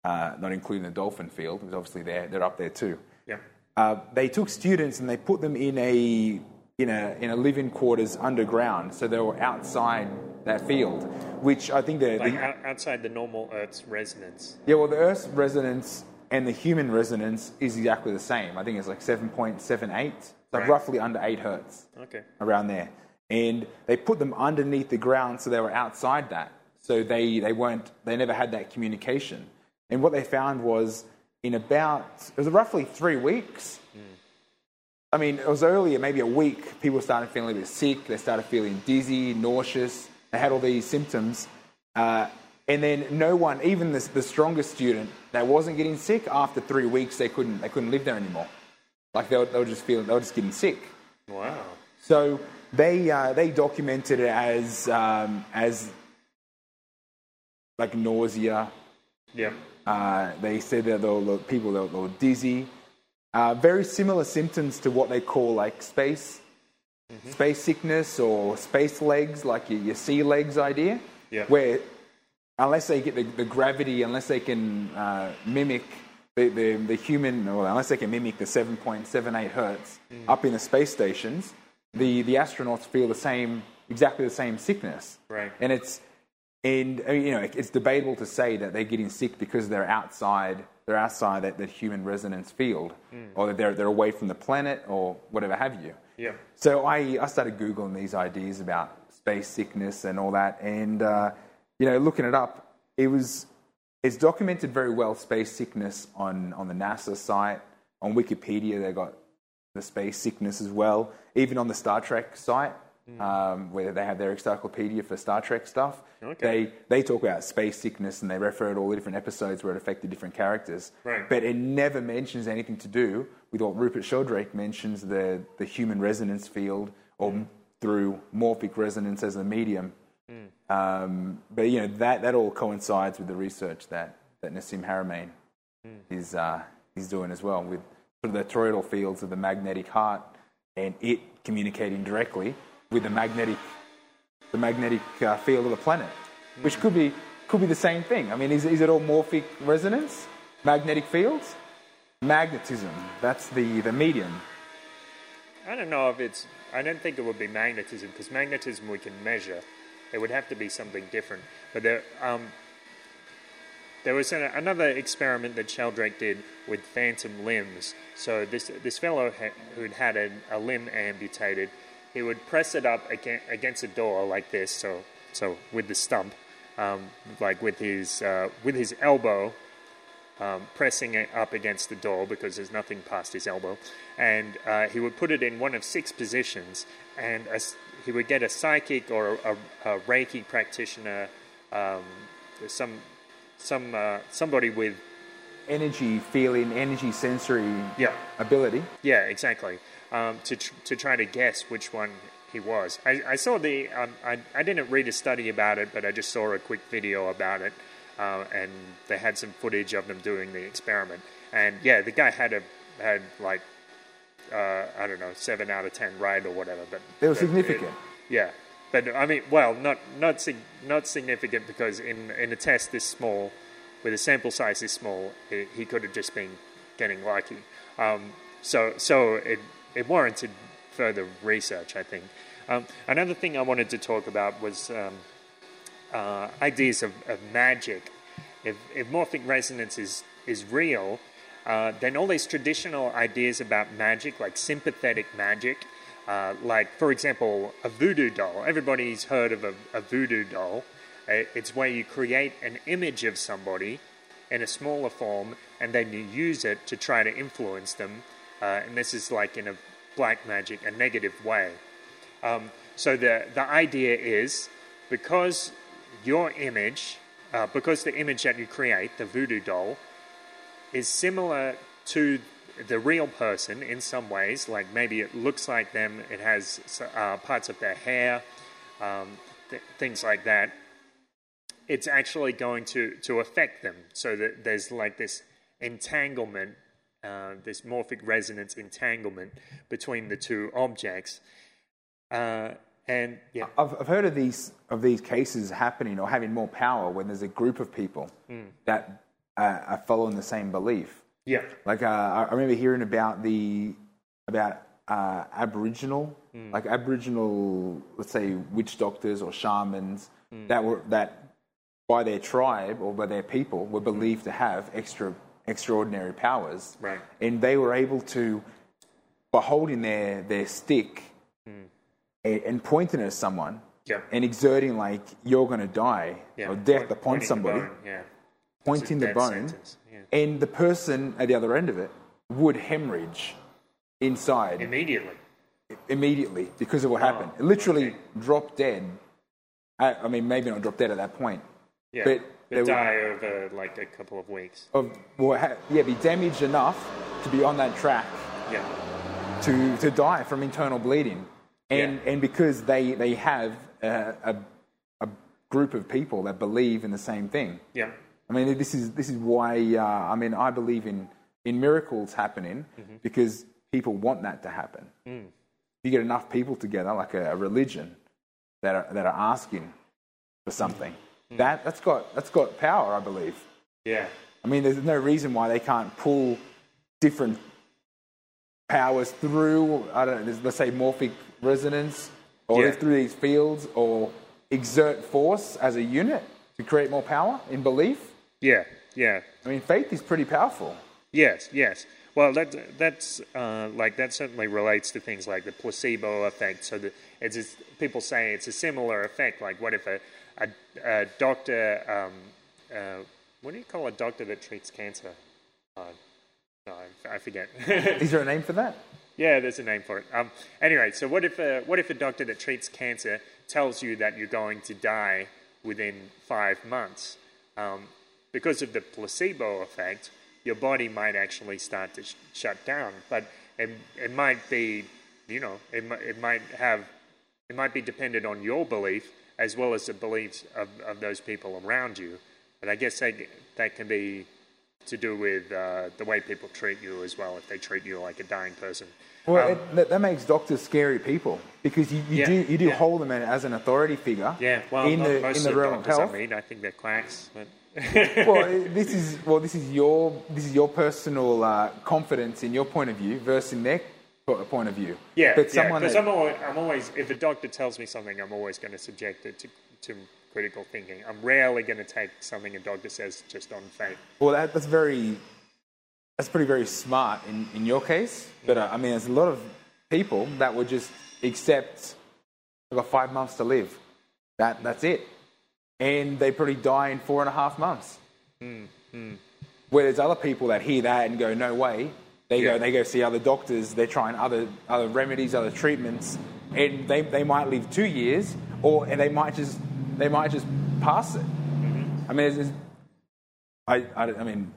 uh, not including the dolphin field, because obviously they're, they're up there too Yeah. Uh, they took students and they put them in a in a in a living quarters underground, so they were outside that field, which I think the, Like the outside the normal Earth's resonance. yeah well the Earth's resonance and the human resonance is exactly the same. I think it's like seven point seven eight, like Right. roughly under eight hertz Okay. around there. And they put them underneath the ground so they were outside that. So they, they weren't they never had that communication. And what they found was in about it was roughly three weeks. I mean, it was earlier, maybe a week, people started feeling a bit sick, they started feeling dizzy, nauseous, they had all these symptoms. Uh, and then no one, even the, the strongest student that wasn't getting sick, after three weeks they couldn't they couldn't live there anymore. Like they were, they were just feeling they were just getting sick. Wow. So they uh, they documented it as um, as like nausea. Yeah. Uh, they said that there were people that were dizzy. Uh, very similar symptoms to what they call like space space sickness or space legs, like your, your sea legs idea, Yeah. where unless they get the, the gravity, unless they can uh, mimic the, the, the human, or unless they can mimic the 7.78 hertz up in the space stations, the, the astronauts feel the same, exactly the same sickness. Right. And it's, and I mean, you know, it's debatable to say that they're getting sick because they're outside, they're outside that, that human resonance field, or that they're, they're away from the planet, or whatever have you. Yeah. So I, I started Googling these ideas about space sickness and all that, and uh, you know, looking it up, it was it's documented very well space sickness on on the NASA site, on Wikipedia they got the space sickness as well, even on the Star Trek site. Um, where they have their encyclopedia for Star Trek stuff, Okay. they they talk about space sickness and they refer to all the different episodes where it affected different characters. Right. But it never mentions anything to do with what Rupert Sheldrake mentions the, the human resonance field or through morphic resonance as a medium. Um, but you know that, that all coincides with the research that, that Nassim Haramein is uh, is doing as well with sort of the toroidal fields of the magnetic heart and it communicating directly with the magnetic the magnetic uh, field of the planet, which could be could be the same thing. I mean, is, is it all morphic resonance, magnetic fields, magnetism? That's the the medium. I don't know if it's. I don't think it would be magnetism because magnetism we can measure. It would have to be something different. But there, um, there was an, another experiment that Sheldrake did with phantom limbs. So this this fellow ha- who'd had a, a limb amputated, he would press it up against, a door like this. So so with the stump, um, like with his uh, with his elbow, um, pressing it up against the door because there's nothing past his elbow. And uh, he would put it in one of six positions, and a he would get a psychic or a, a Reiki practitioner, um, some some uh, somebody with Energy feeling, energy sensory Yeah. ability. yeah exactly um, to tr- to try to guess which one he was. I, I saw the um, I I didn't read a study about it, but I just saw a quick video about it, uh, and they had some footage of them doing the experiment. And yeah, the guy had a had like uh, I don't know seven out of ten right or whatever, but They were but it- significant. yeah, but I mean, well, not not sig- not significant because in in a test this small, with a sample size this small, he, he could have just been getting lucky. Um, so so it it warranted further research, I think. Um, another thing I wanted to talk about was um, uh, ideas of, of magic. If, if morphic resonance is is real, uh, then all these traditional ideas about magic, like sympathetic magic, uh, like for example a voodoo doll. Everybody's heard of a, a voodoo doll. Uh, It's where you create an image of somebody in a smaller form, and then you use it to try to influence them. Uh, and this is like in a black magic, a negative way. Um, so the the idea is because your image, uh, because the image that you create, the voodoo doll, is similar to the real person in some ways. Like maybe it looks like them, it has uh, parts of their hair, um, th- things like that. It's actually going to, to affect them. So that there's like this entanglement, uh, this morphic resonance entanglement between the two objects. Uh, and yeah, I've, I've heard of these of these cases happening or having more power when there's a group of people that uh, are following the same belief. yeah, Like uh, I remember hearing about the about uh, Aboriginal, like Aboriginal, let's say witch doctors or shamans that were that by their tribe or by their people were believed to have extra extraordinary powers, Right. And they were able to, by holding their their stick and, and pointing at someone, Yeah. and exerting like you're going to die yeah. or death Point- upon somebody yeah. pointing the bone, and the person at the other end of it would hemorrhage inside Immediately. immediately because of what happened. Literally okay. drop dead. I, I mean, maybe not drop dead at that point, Yeah. but they die over like a couple of weeks. of well, ha- yeah, be damaged enough to be on that track Yeah. to, to die from internal bleeding, and Yeah. and because they they have a, a, a group of people that believe in the same thing. Yeah. I mean, this is this is why uh, I mean I believe in in miracles happening because people want that to happen. You get enough people together, like a, a religion, that are that are asking for something. That that's got that's got power, I believe. Yeah. I mean, there's no reason why they can't pull different powers through. I don't know. Let's say morphic resonance, or Yeah. through these fields, or exert force as a unit to create more power in belief. Yeah, yeah. I mean, faith is pretty powerful. Yes, yes. Well, that that's uh, like that certainly relates to things like the placebo effect. So that it's just, people say it's a similar effect. Like, what if a a, a doctor, um, uh, what do you call a doctor that treats cancer? Uh, no, I, I forget. Is there a name for that? Yeah, there's a name for it. Um, anyway, so what if a, what if a doctor that treats cancer tells you that you're going to die within five months? Um, because of the placebo effect, your body might actually start to sh- shut down. But it, it might be, you know, it, it might have, it might be dependent on your belief as well as the beliefs of, of those people around you. But I guess that, that can be to do with uh, the way people treat you as well, if they treat you like a dying person. Well, Um, it, that, that makes doctors scary people because you, you Yeah, do you do yeah. hold them as an authority figure Yeah, well, in the most in the realm of health. I mean, I think they're quacks. But well, this is well, this is your this is your personal uh, confidence in your point of view versus in their point of view. yeah, but someone because I'm always, I'm always, if a doctor tells me something, I'm always going to subject it to, to critical thinking. I'm rarely going to take something a doctor says just on faith. well, that, that's very that's pretty very smart in, in your case. But uh, I mean, there's a lot of people that would just accept I've got five months to live. That that's it, and they probably die in four and a half months. Where there's other people that hear that and go, no way. They Yeah. go, they go see other doctors. They're trying other other remedies, other treatments, and they, they might live two years, or and they might just they might just pass it. I mean, it's, it's- I, I, I mean,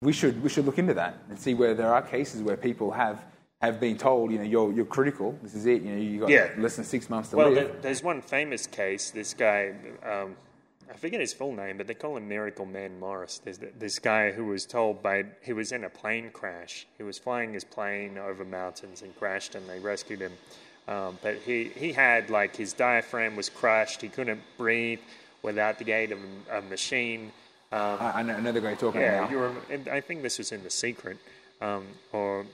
we should we should look into that and see where there are cases where people have have been told, you know, you're you're critical. This is it. You know, you got Yeah. less than six months to Well, live. there, there's one famous case. This guy, um, I forget his full name, but they call him Miracle Man Morris. There's this guy who was told by he was in a plane crash. He was flying his plane over mountains and crashed, and they rescued him. Um, but he he had like his diaphragm was crushed. He couldn't breathe without the aid of a, machine. Um, I, I know, I guy talking yeah, about. and I think this was in The Secret, um, or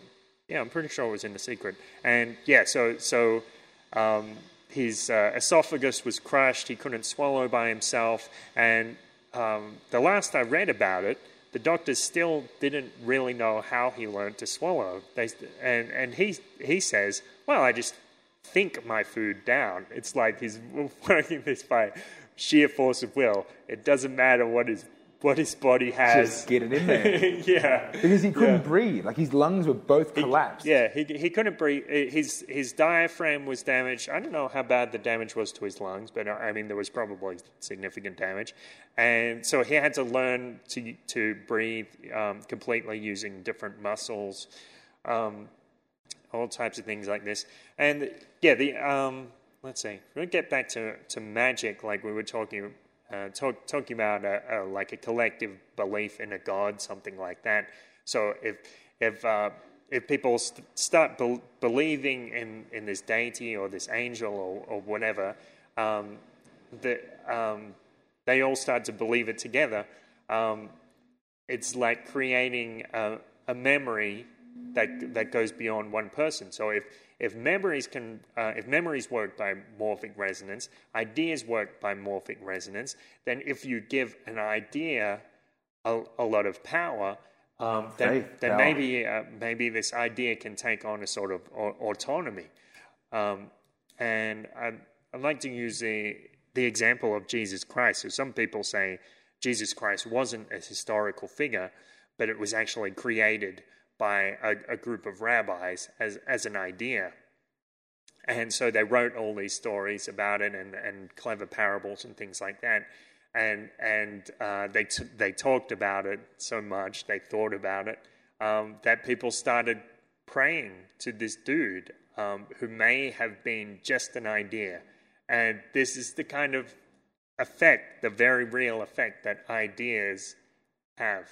yeah, I'm pretty sure it was in The Secret. And yeah, so so um, his uh, esophagus was crushed. He couldn't swallow by himself. And um, the last I read about it, the doctors still didn't really know how he learned to swallow. They and and he he says, well, I just think my food down. It's like he's working this by sheer force of will. It doesn't matter what his what his body has. Just get it in there. yeah. Because he couldn't Yeah. breathe. Like his lungs were both He- collapsed. yeah, he, he couldn't breathe. His his diaphragm was damaged. I don't know how bad the damage was to his lungs, but uh, I mean there was probably significant damage, and so he had to learn to to breathe um, completely using different muscles, um, all types of things like this. And yeah, the um, let's see, we'll get back to to magic, like we were talking. Uh, talk, talking about a, a, like a collective belief in a god, something like that. So if if uh, if people st- start bel believing in, in this deity or this angel or, or whatever, um, the, um, they all start to believe it together. Um, it's like creating a, a memory that that goes beyond one person. So if if memories can uh, if memories work by morphic resonance, ideas work by morphic resonance. Then if you give an idea a, a lot of power, um, then, then power. maybe uh, maybe this idea can take on a sort of au- autonomy. Um, and I'd, I'd like to use the the example of Jesus Christ. So some people say Jesus Christ wasn't a historical figure, but it was actually created by a, a group of rabbis as as an idea. And so they wrote all these stories about it and, and clever parables and things like that. And and uh, they t- they talked about it so much, they thought about it, um, that people started praying to this dude um, who may have been just an idea. And this is the kind of effect, the very real effect that ideas have.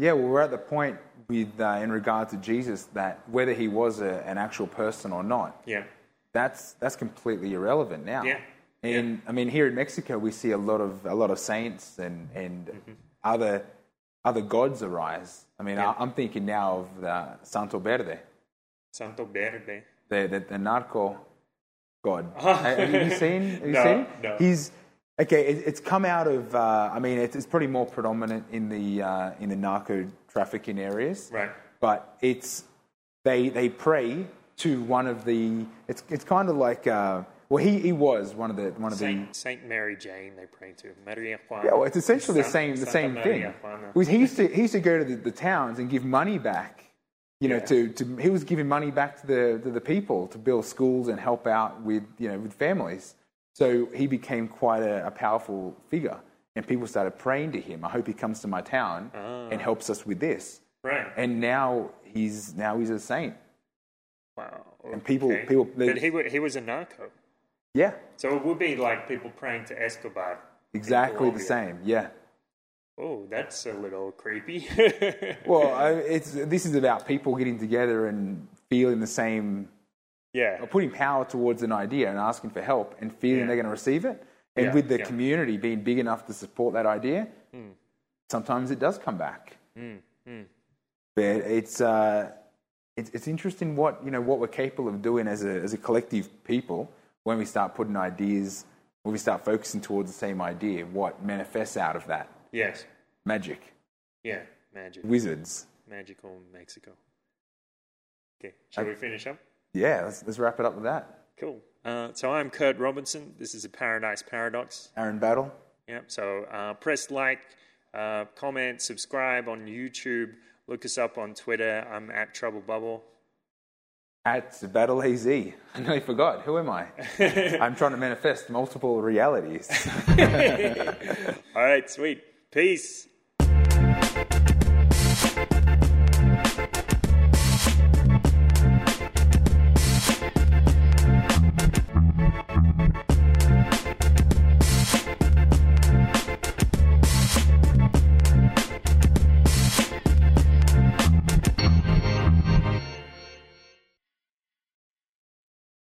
Yeah, well, we're at the point with uh, in regard to Jesus that whether he was a, an actual person or not, Yeah. that's that's completely irrelevant now. Yeah. And I mean, here in Mexico, we see a lot of a lot of saints and and Mm-hmm. other other gods arise. I mean, Yeah. I, I'm thinking now of the Santo Verde, Santo Verde. the the, the narco god. have you seen? Have you No, seen? no. He's okay. It, it's come out of. Uh, I mean, it's, it's probably more predominant in the uh, in the narco trafficking areas. Right. But it's they they pray to one of the. It's it's kind of like. Uh, well, he, he was one of the one of the Saint, Saint Mary Jane, they pray to. Maria Juana. Yeah, well, it's essentially the same the Santa same thing. Maria Juana. Because he used to he used to go to the, the towns and give money back. You know, Yeah. to, to he was giving money back to the to the people to build schools and help out with you know with families. So he became quite a, a powerful figure, and people started praying to him. I hope he comes to my town ah. and helps us with this. Right. And now he's now he's a saint. Wow. And people- people- they- but he, he was a narco. Yeah, So it would be like people praying to Escobar. exactly the same. Yeah. Oh, that's a little creepy. Well, I, it's this is about people getting together and feeling the same yeah. or putting power towards an idea and asking for help and feeling Yeah. they're going to receive it. And Yeah, with the community being big enough to support that idea, hmm. sometimes it does come back. Hmm, hmm. But it's, uh, it's, it's interesting what, you know, what we're capable of doing as a, as a collective people when we start putting ideas, when we start focusing towards the same idea, what manifests out of that. Yes. Magic, Yeah. Magic. wizards. Magical Mexico. Okay. Shall we finish up? Yeah, let's, let's wrap it up with that. Cool. Uh, so I'm Kurt Robinson. This is a Paradise Paradox. Aaron Battle. Yep. So uh, press like, uh, comment, subscribe on YouTube. Look us up on Twitter. I'm at Trouble Bubble. At Battle AZ. I nearly forgot. Who am I? I'm trying to manifest multiple realities. All right. Sweet. Peace.